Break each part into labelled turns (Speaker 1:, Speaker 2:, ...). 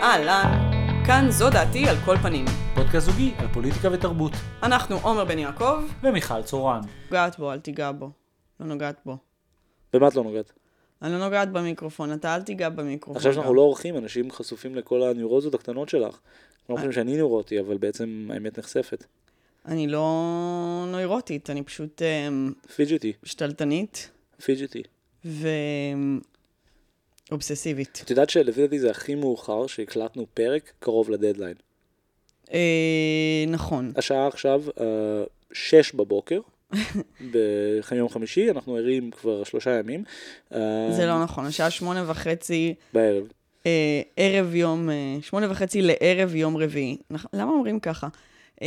Speaker 1: אהלן, כאן זו דעתי על כל פנים.
Speaker 2: פודקאסט זוגי על פוליטיקה ותרבות.
Speaker 1: אנחנו עומר בן יעקב.
Speaker 2: ומיכל צורן.
Speaker 1: נוגעת בו, אל תיגע בו. לא נוגעת בו.
Speaker 3: במה את לא נוגעת?
Speaker 1: אני לא נוגעת במיקרופון, אתה אל תיגע במיקרופון.
Speaker 3: עכשיו שאנחנו לא אורחים, אנשים חשופים לכל הניורוזות הקטנות שלך. לא חושבים שאני ניורוטי, אבל בעצם האמת נחשפת.
Speaker 1: אני לא נוירוטית, אני פשוט אמ,
Speaker 3: fidgety,
Speaker 1: שתלטנית
Speaker 3: fidgety.
Speaker 1: ואובססיבית.
Speaker 3: את יודעת שלפי דעתי זה הכי מאוחר שהקלטנו פרק קרוב לדדליין.
Speaker 1: אה, נכון.
Speaker 3: השעה עכשיו אה, שש בבוקר, ביום חמישי, אנחנו ערים כבר שלושה ימים. אה,
Speaker 1: זה לא נכון, השעה שמונה וחצי,
Speaker 3: בערב.
Speaker 1: אה, ערב יום, אה, שמונה וחצי לערב יום רביעי. למה אומרים ככה? אה,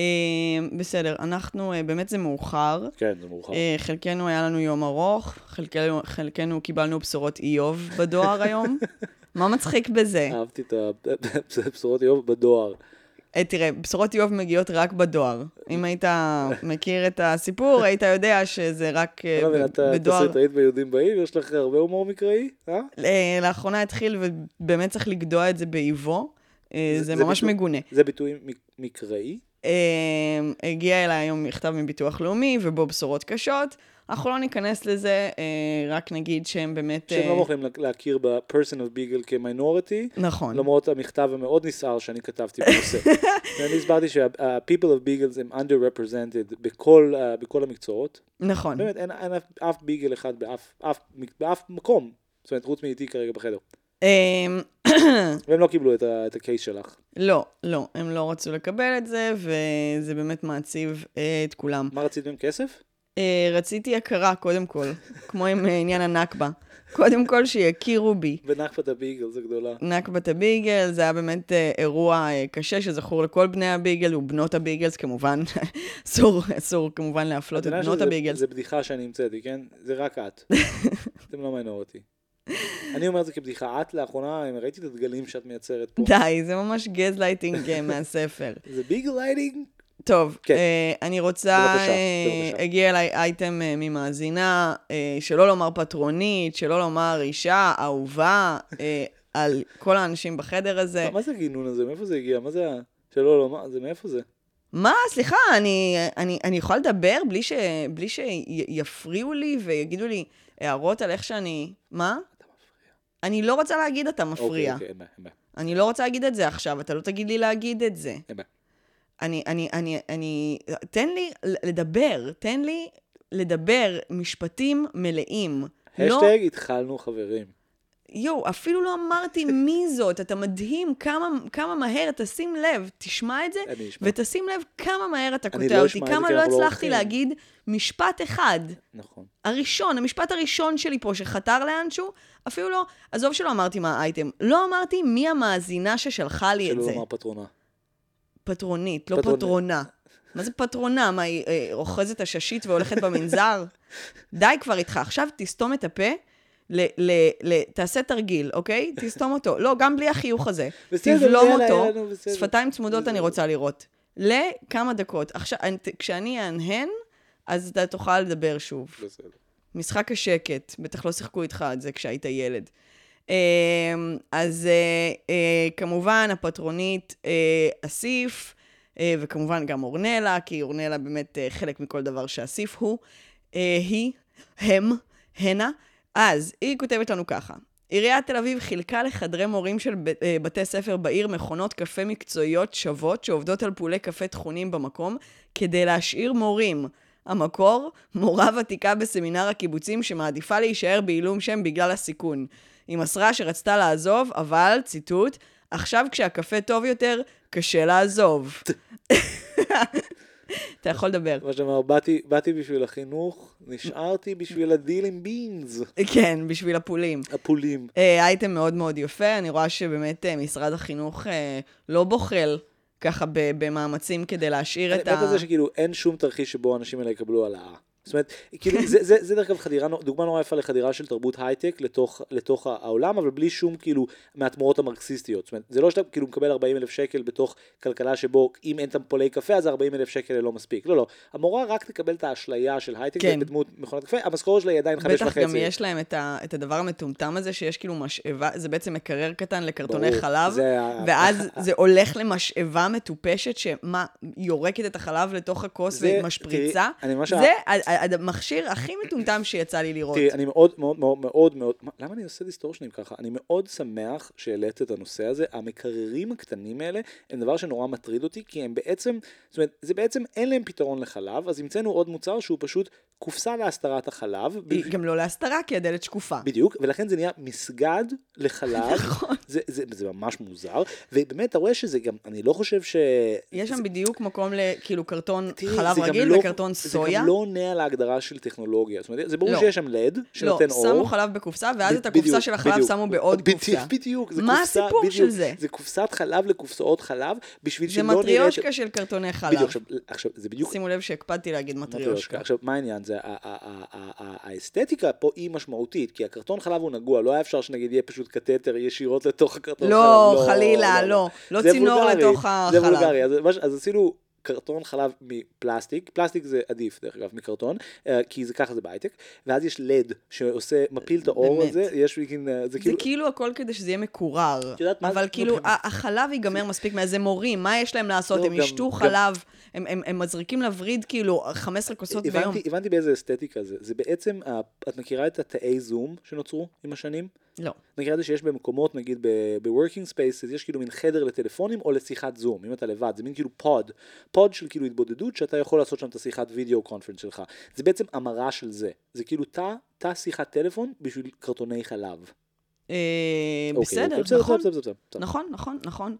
Speaker 1: בסדר, אנחנו, אה, באמת זה מאוחר.
Speaker 3: כן, זה מאוחר.
Speaker 1: אה, חלקנו היה לנו יום ארוך, חלקנו, חלקנו קיבלנו בשורות איוב בדואר היום. מה מצחיק בזה?
Speaker 3: אהבתי את הבשורות איוב בדואר.
Speaker 1: אה, תראה, בשורות איוב מגיעות רק בדואר. אם היית מכיר את הסיפור, היית יודע שזה רק
Speaker 3: לא את
Speaker 1: בדואר.
Speaker 3: תסריטאית ביהודים בעיר, יש לך הרבה הומור מקראי? אה?
Speaker 1: לאחרונה התחיל, ובאמת צריך לגדוע את זה באיבו.
Speaker 3: זה-
Speaker 1: ממש מגונה.
Speaker 3: זה ביטוי מק- מקראי?
Speaker 1: אה, הגיע אליי היום מכתב מביטוח לאומי, ובו בשורות קשות. אנחנו לא ניכנס לזה, אה, רק נגיד שהם באמת...
Speaker 3: שהם
Speaker 1: אה,
Speaker 3: לא מוכנים לה- להכיר ב-person of beagle כמיינורטי,
Speaker 1: נכון.
Speaker 3: למרות המכתב המאוד נסער שאני כתבתי בנושא. ואני הסברתי שה-people of beagles הם underrepresented בכל ה- בכל המקצועות.
Speaker 1: נכון.
Speaker 3: באמת, אין אין אף- אף ביגל אחד באף- אף- באף מקום. זאת אומרת, חוץ מאיתי כרגע בחדר. והם לא קיבלו את ה- את הקייס שלך.
Speaker 1: לא, לא, הם לא רצו לקבל את זה, וזה באמת מעציב אה, את כולם.
Speaker 3: מה רצית מהם כסף?
Speaker 1: אה, רציתי הכרה, קודם כל, כמו עם אה, עניין הנכבה. קודם כל שיכירו בי.
Speaker 3: בנכבת הביגל, זה גדולה.
Speaker 1: נכבת הביגל, זה היה באמת אה, אירוע אה, קשה שזכור לכל בני הביגל ובנות הביגלס, כמובן. אסור, אסור כמובן להפלות
Speaker 3: את
Speaker 1: בנות
Speaker 3: שזה-
Speaker 1: הביגלס.
Speaker 3: זה בדיחה שאני המצאתי, כן? זה רק את. אתם לא minority. אני אומר את זה כבדיחה. את לאחרונה, ראיתי את הדגלים שאת מייצרת פה.
Speaker 1: די, זה ממש גזלייטינג אה, מהספר.
Speaker 3: זה ביגל lighting?
Speaker 1: טוב,
Speaker 3: כן.
Speaker 1: אה, אני רוצה,
Speaker 3: בבקשה, בבקשה.
Speaker 1: הגיע אליי אייטם אה, ממאזינה, אה, שלא לומר פטרונית, שלא לומר אישה, אהובה, אה, על כל האנשים בחדר הזה.
Speaker 3: מה זה הגינון הזה? מאיפה זה הגיע? מה זה ה... שלא לומר, זה מאיפה זה?
Speaker 1: מה, סליחה, אני, אני, אני יכולה לדבר בלי, ש, בלי שיפריעו לי ויגידו לי הערות על איך שאני... מה? אני לא רוצה להגיד אתה מפריע.
Speaker 3: אוקיי, אוקיי, אין בעיה.
Speaker 1: אני לא רוצה להגיד את זה עכשיו, אתה לא תגיד לי להגיד את זה.
Speaker 3: אין בעיה.
Speaker 1: אני, אני, אני, אני, תן לי לדבר, תן לי לדבר משפטים מלאים. לא,
Speaker 3: השטג התחלנו חברים.
Speaker 1: יואו, אפילו לא אמרתי מי זאת, אתה מדהים כמה, כמה מהר, תשים לב, תשמע את זה. ותשים לב כמה מהר אתה קוטע
Speaker 3: לא
Speaker 1: אותי, כמה לא
Speaker 3: לא
Speaker 1: הצלחתי. להגיד משפט אחד.
Speaker 3: נכון.
Speaker 1: הראשון, המשפט הראשון שלי פה שחתר לאנשהו, אפילו לא, עזוב שלא אמרתי מה האייטם, לא אמרתי מי המאזינה ששלחה לי את
Speaker 3: שלא
Speaker 1: זה.
Speaker 3: לומר פטרונה.
Speaker 1: פטרונית, לא
Speaker 3: פטרונית.
Speaker 1: פטרונה. מה זה פטרונה? מה, היא אה, אוחזת עששית והולכת במנזר? די כבר איתך. עכשיו תסתום את הפה, ל, ל, ל, תעשה תרגיל, אוקיי? תסתום אותו. לא, גם בלי החיוך הזה.
Speaker 3: בסדר,
Speaker 1: תבלום
Speaker 3: יאללה,
Speaker 1: אותו.
Speaker 3: יאללה, נו, בסדר.
Speaker 1: שפתיים צמודות. אני רוצה לראות. לכמה דקות. עכשיו, אני- כשאני אהנהן, אז אתה תוכל לדבר שוב.
Speaker 3: בסדר.
Speaker 1: משחק השקט, בטח לא שיחקו איתך את זה כשהיית ילד. אמ, אז אה, אה, כמובן, הפטרונית אה, אסיף, וכמובן גם אורנלה, כי אורנלה באמת חלק מכל דבר שאסיף הוא. היא, הם, הנה. אז, היא כותבת לנו ככה. עיריית תל אביב חילקה לחדרי מורים של בתי ספר בעיר מכונות קפה מקצועיות שוות שעובדות על פולי קפה טחונים במקום, כדי להשאיר מורים. המקור, מורה ותיקה בסמינר הקיבוצים שמעדיפה להישאר בעילום שם בגלל הסיכון. היא מסרה שרצתה לעזוב, אבל, ציטוט, עכשיו כשהקפה טוב יותר, קשה לעזוב. אתה יכול לדבר.
Speaker 3: מה שאמר, באתי- באתי בשביל החינוך, נשארתי בשביל הדיל עם beans.
Speaker 1: כן, בשביל הפולים.
Speaker 3: הפולים.
Speaker 1: אה, אייטם מאוד מאוד יפה, אני רואה שבאמת אה, משרד החינוך אה, לא בוחל ככה במאמצים כדי להשאיר את ה...
Speaker 3: זה שכאילו אין שום תרחיש שבו האנשים האלה יקבלו העלאה. זאת אומרת, כאילו, זה, זה, זה דרך אגב חדירה, דוגמה נורא יפה לחדירה של תרבות הייטק לתוך, לתוך העולם, אבל בלי שום כאילו מהתמורות המרקסיסטיות. זאת אומרת, זה לא שאתה כאילו מקבל 40 אלף שקל בתוך כלכלה שבו אם אין טמפולי קפה אז 40 אלף שקל לא מספיק. לא, לא. המורה רק תקבל את האשליה של הייטק
Speaker 1: כן.
Speaker 3: בדמות מכונת קפה, המשכורת שלה היא עדיין חמש
Speaker 1: בטח
Speaker 3: וחצי.
Speaker 1: גם יש להם את, ה, את הדבר המטומטם הזה, שיש כאילו משאבה, זה בעצם מקרר קטן לקרטוני
Speaker 3: ברור,
Speaker 1: חלב,
Speaker 3: זה
Speaker 1: ואז זה הולך למשאבה מטופשת, שמה, יורקת את החלב לתוך הכוס
Speaker 3: זה-
Speaker 1: ומשפריצה.
Speaker 3: תראי,
Speaker 1: זה המכשיר הכי מטומטם שיצא לי לראות.
Speaker 3: תראי, אני מאוד מאוד מאוד מאוד מאוד, מה- למה אני עושה דיסטורשנים ככה? אני מאוד שמח שהעלית את הנושא הזה. המקררים הקטנים האלה הם דבר שנורא מטריד אותי, כי הם בעצם, זאת אומרת, זה בעצם אין להם פתרון לחלב, אז המצאנו עוד מוצר שהוא פשוט קופסה להסתרת החלב.
Speaker 1: היא גם לא להסתרה, כי הדלת שקופה.
Speaker 3: בדיוק, ולכן זה נהיה מסגד לחלב.
Speaker 1: נכון.
Speaker 3: זה, זה, זה ממש מוזר, ובאמת אתה רואה שזה גם, אני לא חושב ש...
Speaker 1: יש שם בדיוק מקום לכאילו קרטון
Speaker 3: תראי,
Speaker 1: חלב
Speaker 3: זה
Speaker 1: רגיל
Speaker 3: לא-
Speaker 1: וקרטון סויה.
Speaker 3: זה גם לא עונה על ההגדרה של טכנולוגיה. זאת אומרת, זה ברור
Speaker 1: לא.
Speaker 3: שיש שם לד,
Speaker 1: לא,
Speaker 3: שנותן אור.
Speaker 1: שמו חלב בקופסה, ואז את
Speaker 3: בדיוק,
Speaker 1: הקופסה של החלב
Speaker 3: בדיוק.
Speaker 1: שמו בעוד
Speaker 3: בדיוק,
Speaker 1: קופסה.
Speaker 3: בדיוק, זה
Speaker 1: מה
Speaker 3: קופסה,
Speaker 1: הסיפור
Speaker 3: בדיוק,
Speaker 1: של זה?
Speaker 3: זה קופסת חלב לקופסאות חלב, בשביל
Speaker 1: זה
Speaker 3: שלא נראית...
Speaker 1: מטריושקה של קרטוני חלב.
Speaker 3: בדיוק, עכשיו, עכשיו, זה בדיוק...
Speaker 1: שימו לב שהקפדתי להגיד מטריושקה.
Speaker 3: עכשיו, מה העניין? זה, האסתטיקה פה היא משמעותית, כי הקרטון חלב הוא נגוע, לא היה אפשר שנגיד יהיה פשוט קתטר ישירות לתוך הקרטון
Speaker 1: לא,
Speaker 3: חלב.
Speaker 1: חלילה, לא. לא
Speaker 3: זה
Speaker 1: צינור
Speaker 3: וולגרי,
Speaker 1: לתוך
Speaker 3: זה
Speaker 1: החלב.
Speaker 3: וולגרי, אז, מה ש- אז עשינו קרטון חלב מפלסטיק, פלסטיק זה עדיף דרך אגב מקרטון, אה, כי זה ככה זה בהייטק, ואז יש לד שעושה, מפיל את האור
Speaker 1: באמת.
Speaker 3: הזה, יש אה, זה
Speaker 1: זה
Speaker 3: כאילו,
Speaker 1: כאילו הכל כדי שזה יהיה מקורר.
Speaker 3: זה?
Speaker 1: אבל כאילו, החלב ייגמר מספיק מה זה מורים, מה יש להם לעשות?
Speaker 3: לא,
Speaker 1: הם ישתו חלב, הם- הם הם מזריקים לווריד כאילו 15 כוסות ביום.
Speaker 3: הבנתי, הבנתי באיזה אסתטיקה זה, זה בעצם, את מכירה את התאי זום שנוצרו עם השנים?
Speaker 1: לא.
Speaker 3: את זה שיש במקומות, נגיד ב-working spaces, יש כאילו מין חדר לטלפונים או לשיחת זום, אם אתה לבד, זה מין כאילו pod, pod של כאילו התבודדות שאתה יכול לעשות שם את השיחת video conference שלך. זה בעצם המרה של זה, זה כאילו תא, תא שיחת טלפון בשביל קרטוני חלב.
Speaker 1: אה,
Speaker 3: אוקיי,
Speaker 1: בסדר,
Speaker 3: אוקיי,
Speaker 1: נכון.
Speaker 3: בסדר.
Speaker 1: נכון, נכון, נכון.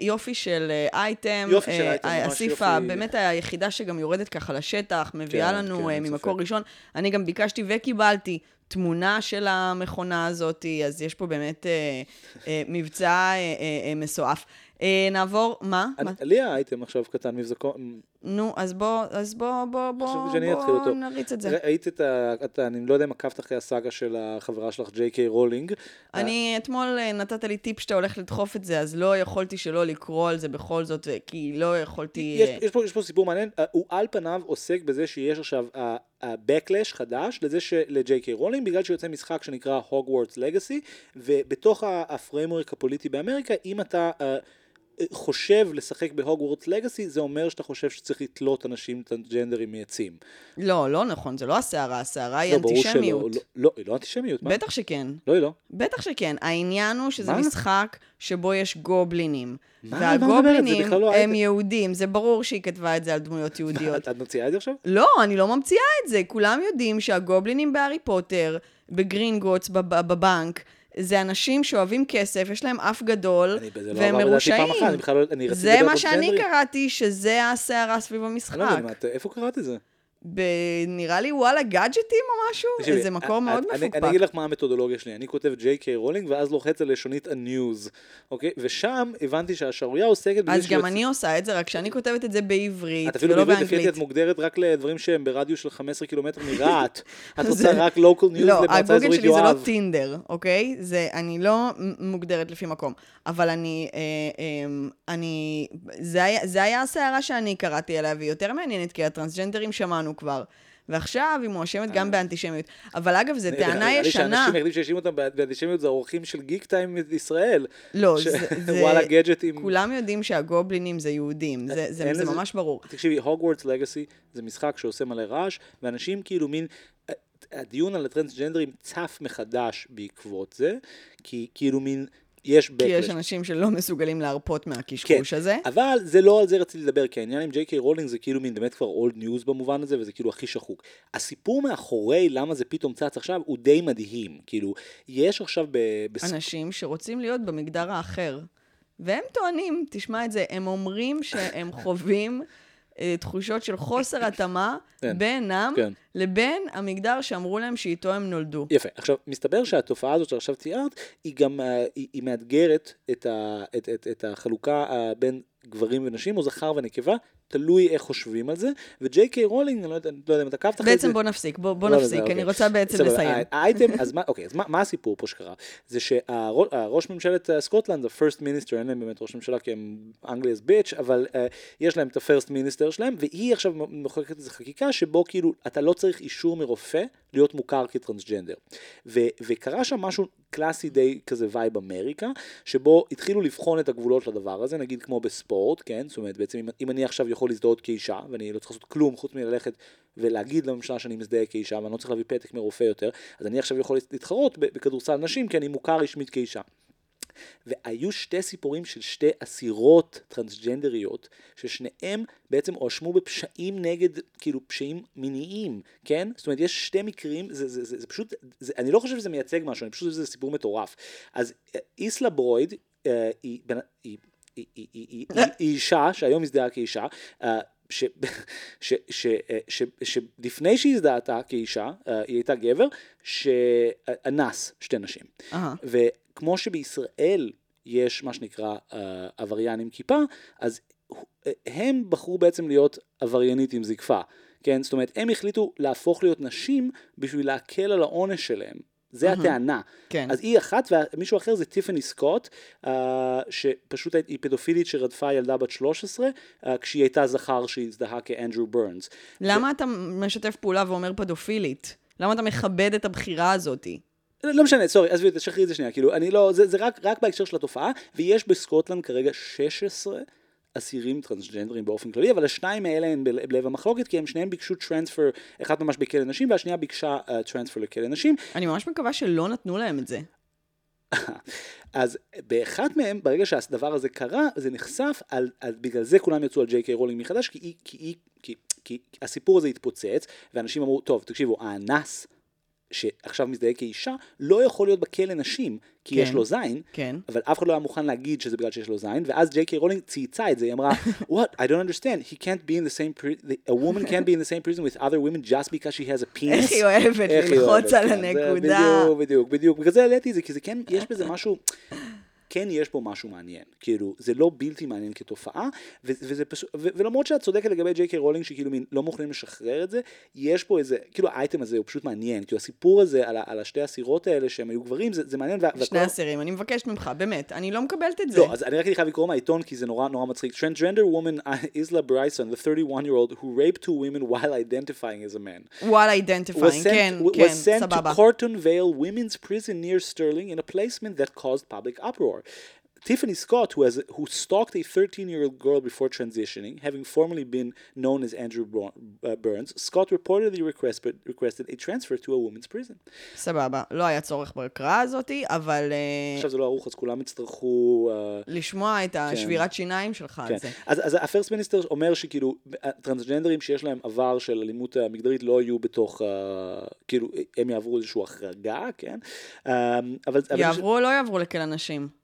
Speaker 1: יופי של אה, אייטם.
Speaker 3: יופי של
Speaker 1: אה,
Speaker 3: אייטם, ממש
Speaker 1: אסיפה. באמת היחידה שגם יורדת ככה לשטח, מביאה
Speaker 3: כן,
Speaker 1: לנו
Speaker 3: כן,
Speaker 1: אה, ממקור. ראשון. אני גם ביקשתי וקיבלתי תמונה של המכונה הזאת, אז יש פה באמת אה, אה, מבצע אה, אה, אה, מסועף. אה, נעבור, מה?
Speaker 3: לי האייטם עכשיו קטן מבזקון,
Speaker 1: נו, אז בוא, אז בוא, בוא, בוא, בוא. נריץ את זה.
Speaker 3: ראית את ה... אני לא יודע אם עקבת אחרי הסאגה של החברה שלך, ג'יי קיי רולינג.
Speaker 1: אני, אתמול אה, נתת לי טיפ שאתה הולך לדחוף את זה, אז לא יכולתי שלא לקרוא על זה בכל זאת, כי לא יכולתי...
Speaker 3: יש,
Speaker 1: אה,
Speaker 3: יש, פה, סיפור מעניין, הוא על פניו עוסק בזה שיש עכשיו uh, uh, backlash חדש לזה של-J.K. רולינג, בגלל שיוצא משחק שנקרא Hogwarts Legacy, ובתוך ה framework הפוליטי באמריקה, אם אתה uh, חושב לשחק ב Hogwarts Legacy, זה אומר שאתה חושב שצריך לתלות אנשים טרנסג'נדרים מעצים.
Speaker 1: לא, לא נכון, זה לא הסערה, הסערה היא
Speaker 3: לא,
Speaker 1: אנטישמיות.
Speaker 3: לא, לא, היא לא אנטישמיות, מה?
Speaker 1: בטח שכן.
Speaker 3: לא, היא לא.
Speaker 1: בטח שכן. העניין הוא שזה? משחק שבו יש גובלינים. והגובלינים
Speaker 3: לא
Speaker 1: הם. יהודים, זה ברור שהיא כתבה את זה על דמויות יהודיות.
Speaker 3: את, מציעה את זה עכשיו?
Speaker 1: לא, אני לא ממציאה את זה. כולם יודעים שהגובלינים בהארי פוטר, בגרינגוטס, בב- בבנק, זה אנשים שאוהבים כסף, יש להם אף גדול,
Speaker 3: אני בזה לא
Speaker 1: והם
Speaker 3: עבר בדעתי פעם
Speaker 1: מרושעים.
Speaker 3: אחת, אני בכלל לא, אני רציתי
Speaker 1: זה מה שאני. קראתי, שזה הסערה סביב
Speaker 3: אני לא
Speaker 1: המשחק.
Speaker 3: יודע, מה, את- איפה קראת את זה?
Speaker 1: ב... נראה לי וואלה גאדג'טים או משהו?
Speaker 3: תקשיבי,
Speaker 1: איזה מקום
Speaker 3: את-
Speaker 1: מאוד
Speaker 3: אני-
Speaker 1: מפוקפק.
Speaker 3: אני אגיד לך מה המתודולוגיה שלי, אני כותב ג'יי קיי רולינג ואז לוחץ על לשונית ה news, אוקיי? ושם הבנתי שהשערורייה עוסקת
Speaker 1: אז גם אני עושה את זה, רק שאני כותבת את זה בעברית,
Speaker 3: את אפילו
Speaker 1: ולא
Speaker 3: בעברית, לפי
Speaker 1: באנגלית.
Speaker 3: דעתי את מוגדרת רק לדברים שהם ברדיוס של 15 קילומטר מרהט. את רוצה
Speaker 1: זה-
Speaker 3: רק local news
Speaker 1: לא,
Speaker 3: למועצה
Speaker 1: הגוגל
Speaker 3: אזורית
Speaker 1: שלי זה לא
Speaker 3: יואב.
Speaker 1: טינדר, אוקיי? זה, אני לא מוגדרת לפי מקום. אבל אני, אה, אה, אני, זה היה, זה היה הסערה שאני קראתי עליה, והיא יותר מעניינת, כי הטרנסג'נדרים שמענו כבר. ועכשיו היא מואשמת גם באנטישמיות. אבל אגב, זו טענה ישנה.
Speaker 3: שהאנשים היחידים שהאשימו אותם באנטישמיות זה האורחים של גיק טיים ישראל.
Speaker 1: לא, זה.
Speaker 3: וואלה גאדג'טים.
Speaker 1: כולם יודעים שהגובלינים זה יהודים, זה, ממש ברור.
Speaker 3: תקשיבי, הוגוורטס לגאסי זה משחק שעושה מלא רעש, ואנשים כאילו מין, הדיון על הטרנסג'נדרים צף מחדש בעקבות זה, כי כאילו מין, יש
Speaker 1: כי
Speaker 3: backlash.
Speaker 1: יש אנשים שלא מסוגלים להרפות מהקשקוש הזה.
Speaker 3: אבל זה לא על זה רציתי לדבר, כי העניין עם ג'יי קיי רולינג זה כאילו מין באמת כבר old news במובן הזה, וזה כאילו הכי שחוק. הסיפור מאחורי למה זה פתאום צץ עכשיו הוא די מדהים. כאילו, יש עכשיו ב... בס-
Speaker 1: אנשים שרוצים להיות במגדר האחר. והם טוענים, תשמע את זה, הם אומרים שהם חווים תחושות של חוסר התאמה
Speaker 3: כן,
Speaker 1: בינם
Speaker 3: כן.
Speaker 1: לבין המגדר שאמרו להם שאיתו הם נולדו.
Speaker 3: יפה. עכשיו, מסתבר שהתופעה הזאת שעכשיו תיארת, היא גם, אה, היא, היא מאתגרת את, ה, את, את, את החלוקה אה, בין גברים ונשים, או זכר ונקבה, תלוי איך חושבים על זה, וג'יי קיי רולינג, אני לא יודע, לא יודע אם אתה עקבת אחרי זה.
Speaker 1: בעצם בוא נפסיק, בוא, בוא
Speaker 3: לא, לא,
Speaker 1: נפסיק,
Speaker 3: זה,
Speaker 1: אני
Speaker 3: אוקיי.
Speaker 1: רוצה בעצם
Speaker 3: סבבה,
Speaker 1: לסיים.
Speaker 3: האייטם, אז מה, אוקיי, אז מה, מה הסיפור פה שקרה? זה שהראש ממשלת אה, סקוטלנד, ה-first minister, אין להם באמת ראש ממשלה כי הם England's bitch, אבל uh, יש להם את ה-first minister שלהם, והיא עכשיו מחוקקת איזו חקיקה שבו כאילו אתה לא צריך אישור מרופא להיות מוכר כטרנסג'נדר. ו- וקרה שם משהו קלאסי די כזה vibe אמריקה, שבו התחילו לבחון את הגבולות לדבר הזה, נגיד כמו בספורט, כן? זאת אומרת, בעצם אם, אם אני עכשיו יכול להזדהות כאישה, ואני לא צריך לעשות כלום חוץ מללכת ולהגיד לממשלה שאני מזדהה כאישה, ואני לא צריך להביא פתק מרופא יותר, אז אני עכשיו יכול להתחרות בכדורסל נשים, כי אני מוכר רשמית כאישה. והיו שתי סיפורים של שתי אסירות טרנסג'נדריות, ששניהם בעצם הואשמו בפשעים נגד, כאילו פשעים מיניים, כן? זאת אומרת, יש שתי מקרים, זה, זה, זה, זה פשוט, זה, אני לא חושב שזה מייצג משהו, אני פשוט חושב שזה סיפור מטורף. אז אה, איסלה ברויד, אה, היא, בנ- היא, היא, היא, היא, היא, היא, היא אישה, שהיום מזדהה כאישה, אה, ש, ש, ש, אה, ש, שלפני שהיא הזדהתה כאישה, אה, היא הייתה גבר, שאנס שתי נשים.
Speaker 1: אהה.
Speaker 3: וכמו שבישראל יש מה שנקרא uh, עבריין עם כיפה, אז אה, הם בחרו בעצם להיות עבריינית עם זקפה. כן, זאת אומרת, הם החליטו להפוך להיות נשים בשביל להקל על העונש שלהם. זה
Speaker 1: אהה.
Speaker 3: הטענה.
Speaker 1: כן.
Speaker 3: אז היא אחת, ומישהו אחר זה טיפני סקוט, uh, שפשוט היא פדופילית שרדפה ילדה בת 13, uh, כשהיא הייתה זכר שהזדהה כאנדרו ברנס.
Speaker 1: למה אתה משתף פעולה ואומר פדופילית? למה אתה מכבד את הבחירה הזאתי?
Speaker 3: לא משנה, sorry, עזבי, תשחררי את זה שנייה, כאילו, אני לא, זה, זה רק, רק בהקשר של התופעה, ויש בסקוטלנד כרגע 16 אסירים טרנסג'נדרים באופן כללי, אבל השניים האלה הם בל- בלב המחלוקת, כי הם שניהם ביקשו transfer, אחת ממש בכלא נשים, והשנייה ביקשה transfer לכלא נשים,
Speaker 1: אני ממש מקווה שלא נתנו להם את זה.
Speaker 3: אז באחד מהם, ברגע שהדבר הזה קרה, זה נחשף, על, על, בגלל זה כולם יצאו על ג'יי קיי רולינג מחדש, כי, היא, כי, היא, כי, כי הסיפור הזה התפוצץ, ואנשים אמרו, טוב, תקשיבו, האנס שעכשיו מזדהה כאישה, לא יכול להיות בכלא נשים, כי
Speaker 1: כן.
Speaker 3: יש לו זין,
Speaker 1: כן.
Speaker 3: אבל אף אחד לא היה מוכן להגיד שזה בגלל שיש לו זין, ואז ג'יי קיי רולינג צייצה את זה, היא אמרה, what, I don't understand, he can't be in the same, pri- the- a woman can't be in the same prison with other women just because she has a penis.
Speaker 1: איך היא אוהבת ללחוץ על
Speaker 3: כן,
Speaker 1: הנקודה.
Speaker 3: בדיוק, בדיוק, בדיוק. בגלל זה העליתי את זה, כי זה כן, יש בזה משהו, כן יש פה משהו מעניין. כאילו, זה לא בלתי מעניין כתופעה, ו- וזה פשוט, ו- ולמרות שאת צודקת לגבי ג'יי קיי רולינג, שכאילו מין לא מוכנים לשחרר את זה, יש פה איזה, כאילו האייטם הזה הוא פשוט מעניין. כאילו הסיפור הזה על, על השתי אסירות האלה שהם היו גברים, זה, זה מעניין. וה-
Speaker 1: שני
Speaker 3: והכל-
Speaker 1: אסירים, אני מבקשת ממך, באמת, אני לא מקבלת את זה.
Speaker 3: לא, אז אני רק חייב לקרוא מהעיתון כי זה נורא נורא מצחיק. Transgender woman Isla Bryson, the 31 year old who raped two women while identifying as a man. was
Speaker 1: identifying,
Speaker 3: sent,
Speaker 1: כן, כן,
Speaker 3: was sent
Speaker 1: סבבה.
Speaker 3: to Cornton Vale Women's Prison near Stirling in a placement that caused public uproar. Tiffany Scott, who, has, who stalked a 13-year-old girl before transitioning, having formerly been known as Andrew Bro- uh, Burns, Scott reportedly requested, requested a transfer to a women's prison.
Speaker 1: סבבה. לא היה צורך בהקראה הזאתי, אבל אה,
Speaker 3: עכשיו זה לא ערוך, אז כולם יצטרכו... Uh,
Speaker 1: לשמוע את השבירת שיניים שלך
Speaker 3: כן.
Speaker 1: על זה.
Speaker 3: אז, אז הפרסט מיניסטר אומר שכאילו טרנסג'נדרים שיש להם עבר של אלימות אה, מגדרית לא יהיו בתוך, uh, כאילו הם יעברו איזושהי החרגה, כן? Um, אבל, אבל
Speaker 1: יעברו או לא יעברו לכלא נשים?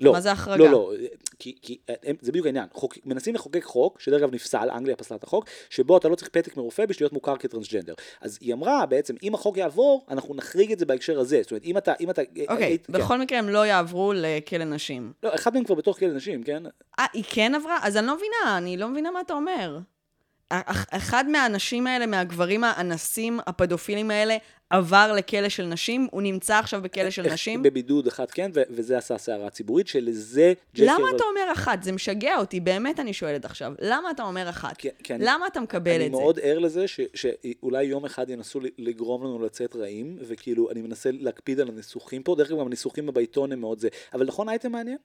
Speaker 3: לא,
Speaker 1: מה זה החרגה?
Speaker 3: לא, לא, כי, כי הם, זה בדיוק העניין. חוק, מנסים לחוקק חוק, שדרך אגב נפסל, אנגליה פסלה את החוק, שבו אתה לא צריך פתק מרופא בשביל להיות מוכר כטרנסג'נדר. אז היא אמרה בעצם, אם החוק יעבור, אנחנו נחריג את זה בהקשר הזה. זאת אומרת, אם אתה... אם אתה
Speaker 1: אוקיי,
Speaker 3: היית- כן.
Speaker 1: בכל מקרה הם לא יעברו לכלא נשים.
Speaker 3: לא, אחד מהם כבר בתוך כלא נשים, כן?
Speaker 1: אה, היא כן עברה? אז אני לא מבינה, אני לא מבינה מה אתה אומר. אח- אחד מהאנשים האלה, מהגברים האנסים, הפדופילים האלה, עבר לכלא של נשים, הוא נמצא עכשיו בכלא של נשים.
Speaker 3: בבידוד אחד, כן, ו- וזה עשה סערה ציבורית, שלזה... ג'יי
Speaker 1: למה אתה אומר אחת? זה משגע אותי, באמת אני שואלת עכשיו. למה אתה אומר אחת?
Speaker 3: כי- כי אני-
Speaker 1: למה אתה מקבל
Speaker 3: אני
Speaker 1: את זה?
Speaker 3: מאוד ער לזה ש, שאולי יום אחד ינסו לגרום לנו לצאת רעים, וכאילו אני מנסה להקפיד על הניסוחים פה, דרך אגב הניסוחים בעיתון הם מאוד זה, אבל נכון אייטם מעניין?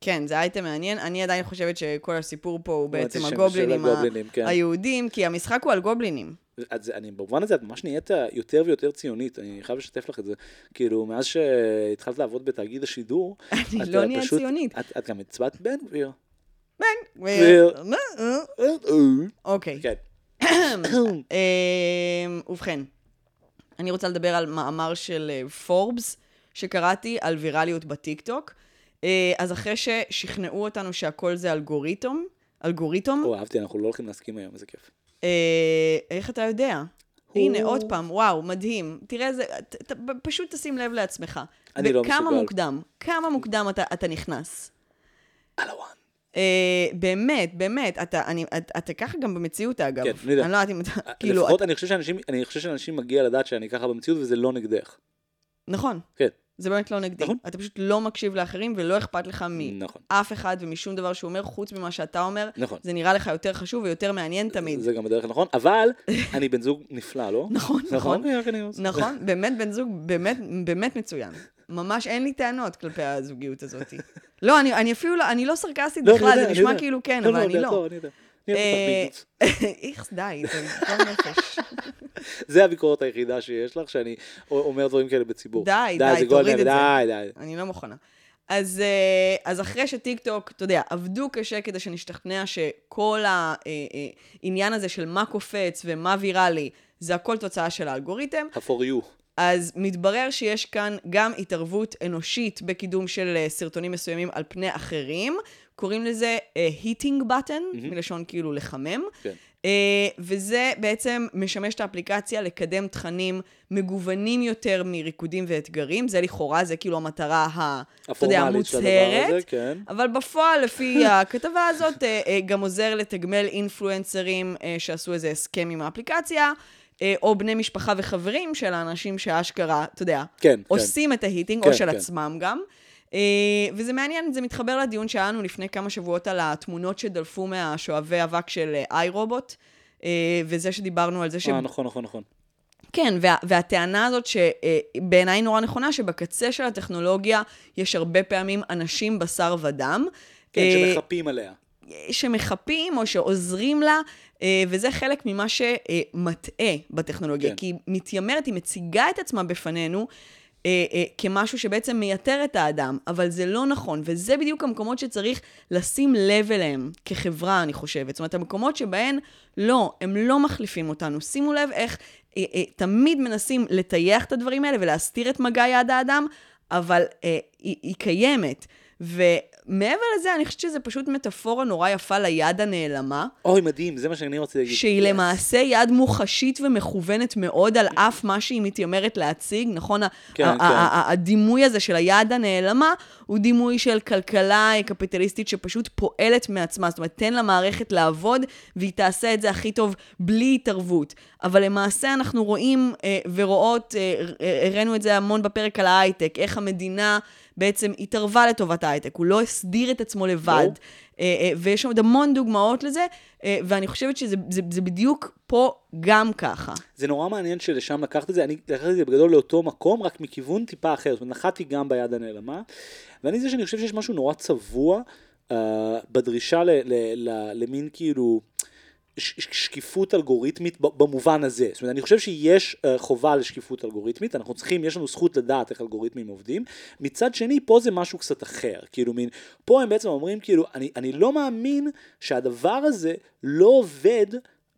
Speaker 1: כן, זה אייטם מעניין. אני עדיין חושבת שכל הסיפור פה הוא בעצם הגובלינים,
Speaker 3: הגובלינים, כן.
Speaker 1: ה- היהודים, כי המשחק הוא על גובלינים.
Speaker 3: אז אני, במובן הזה את ממש נהיית יותר ויותר ציונית, אני חייב לשתף לך את זה. כאילו, מאז שהתחלת לעבוד בתאגיד השידור,
Speaker 1: אני לא
Speaker 3: אה,
Speaker 1: נהיית
Speaker 3: פשוט-
Speaker 1: ציונית.
Speaker 3: את, את גם הצבעת בן גביר.
Speaker 1: בן,
Speaker 3: גביר.
Speaker 1: אוקיי.
Speaker 3: כן.
Speaker 1: אמ, ובכן, אני רוצה לדבר על מאמר של אה, פורבס, שקראתי על ויראליות בטיקטוק. אה, אז אחרי ששכנעו אותנו שהכל זה אלגוריתם, אלגוריתם,
Speaker 3: או, אהבתי, אנחנו לא הולכים להסכים היום, איזה כיף.
Speaker 1: אה, איך אתה יודע? הנה, עוד פעם, וואו, מדהים. תראה, זה, ת, ת, פשוט תשים לב לעצמך.
Speaker 3: אני לא
Speaker 1: וכמה
Speaker 3: מסוגל.
Speaker 1: מוקדם, כמה מוקדם אתה, אתה נכנס.
Speaker 3: אלוואן.
Speaker 1: אה, באמת, באמת, אתה, אני, אתה, אתה ככה גם במציאות אגב.
Speaker 3: כן, אני יודע.
Speaker 1: אני לא יודעת אם אתה, כאילו,
Speaker 3: לפחות אני חושב שאנשים, אני חושב שאנשים מגיע לדעת שאני ככה במציאות וזה לא נגדך.
Speaker 1: נכון,
Speaker 3: כן,
Speaker 1: זה באמת לא נגדי.
Speaker 3: נכון.
Speaker 1: אתה פשוט לא מקשיב לאחרים ולא אכפת לך
Speaker 3: נכון,
Speaker 1: מאף אחד ומשום דבר שהוא אומר, חוץ ממה שאתה אומר.
Speaker 3: נכון.
Speaker 1: זה נראה לך יותר חשוב ויותר מעניין תמיד.
Speaker 3: זה גם בדרך הנכון, אבל אני בן זוג נפלא, לא?
Speaker 1: נכון, נכון.
Speaker 3: רק אני רוצה-
Speaker 1: נכון, באמת בן זוג באמת, באמת מצוין. ממש אין לי טענות כלפי הזוגיות הזאת. לא, אני, אני אפילו לא, אני לא סרקסטית
Speaker 3: לא,
Speaker 1: בכלל, זה נשמע. כאילו כן,
Speaker 3: לא,
Speaker 1: אבל אני לא. אה. איכס, די, זה גול נפש.
Speaker 3: זה הביקורת היחידה שיש לך, שאני אומר דברים כאלה בציבור.
Speaker 1: די, די, תוריד את זה.
Speaker 3: די, די.
Speaker 1: אני לא מוכנה. אז, אה, אז אחרי שטיק טוק, אתה יודע, עבדו קשה כדי שנשתכנע שכל העניין הזה של מה קופץ ומה ויראלי, זה הכל תוצאה של האלגוריתם,
Speaker 3: ה-for you.
Speaker 1: אז מתברר שיש כאן גם התערבות אנושית בקידום של אה, סרטונים מסוימים על פני אחרים. קוראים לזה אה, היטינג בטן, מלשון כאילו לחמם.
Speaker 3: כן.
Speaker 1: אה, וזה בעצם משמש את האפליקציה לקדם תכנים מגוונים יותר מריקודים ואתגרים. זה לכאורה, זה כאילו המטרה, ה, אתה יודע, המוצהרת.
Speaker 3: הזה, כן.
Speaker 1: אבל בפועל, לפי הכתבה הזאת, אה, אה, גם עוזר לתגמל אינפלואנסרים אה, שעשו איזה הסכם עם האפליקציה, או בני משפחה וחברים של האנשים שאשכרה, אתה יודע,
Speaker 3: כן, כן.
Speaker 1: עושים את ההיטינג,
Speaker 3: כן,
Speaker 1: או של
Speaker 3: כן.
Speaker 1: עצמם גם. אה, וזה מעניין, זה מתחבר לדיון שהיה לנו לפני כמה שבועות על התמונות שדלפו מהשואבי אבק של אה, איי רובוט, אה, וזה שדיברנו על זה ש...
Speaker 3: אה, נכון, נכון, נכון.
Speaker 1: כן, וה, והטענה הזאת שבעיניי נורא נכונה, שבקצה של הטכנולוגיה יש הרבה פעמים אנשים בשר ודם.
Speaker 3: כן,
Speaker 1: אה,
Speaker 3: שמחפים עליה.
Speaker 1: שמחפים או שעוזרים לה, אה, וזה חלק ממה שמטעה בטכנולוגיה.
Speaker 3: כן.
Speaker 1: כי היא מתיימרת, היא מציגה את עצמה בפנינו אה, אה, כמשהו שבעצם מייתר את האדם, אבל זה לא נכון, וזה בדיוק המקומות שצריך לשים לב אליהם כחברה, אני חושבת. זאת אומרת, המקומות שבהן לא, הם לא מחליפים אותנו. שימו לב איך אה, אה, תמיד מנסים לטייח את הדברים האלה ולהסתיר את מגע יד האדם, אבל אה, היא, היא קיימת. ומעבר לזה, אני חושבת שזה פשוט מטאפורה נורא יפה ליד הנעלמה,
Speaker 3: אוי, מדהים, זה מה שאני רציתי להגיד.
Speaker 1: שהיא
Speaker 3: Yes.
Speaker 1: למעשה יד מוחשית ומכוונת מאוד על אף מה שהיא מתיימרת להציג, נכון?
Speaker 3: כן,
Speaker 1: ה-
Speaker 3: כן.
Speaker 1: ה- ה- הדימוי הזה של היד הנעלמה הוא דימוי של כלכלה קפיטליסטית שפשוט פועלת מעצמה, זאת אומרת, תן למערכת לעבוד והיא תעשה את זה הכי טוב בלי התערבות. אבל למעשה אנחנו רואים אה, ורואות, אה, אה, הראינו את זה המון בפרק על ההייטק, איך המדינה בעצם התערבה לטובת ההייטק, הוא לא הסדיר את עצמו לבד.
Speaker 3: ברור.
Speaker 1: אה, אה, ויש עוד המון דוגמאות לזה, אה, ואני חושבת שזה זה, זה בדיוק פה גם ככה.
Speaker 3: זה נורא מעניין שלשם לקחת את זה, אני לקחתי את זה בגדול לאותו מקום, רק מכיוון טיפה אחר, זאת אומרת, נחתי גם ביד הנעלמה, ואני זה שאני חושב שיש משהו נורא צבוע uh, בדרישה ל, ל, ל, למין כאילו... שקיפות אלגוריתמית במובן הזה. זאת אומרת, אני חושב שיש uh, חובה לשקיפות אלגוריתמית, אנחנו צריכים, יש לנו זכות לדעת איך אלגוריתמים עובדים. מצד שני, פה זה משהו קצת אחר. כאילו, מין, פה הם בעצם אומרים, כאילו, אני, אני לא מאמין שהדבר הזה לא עובד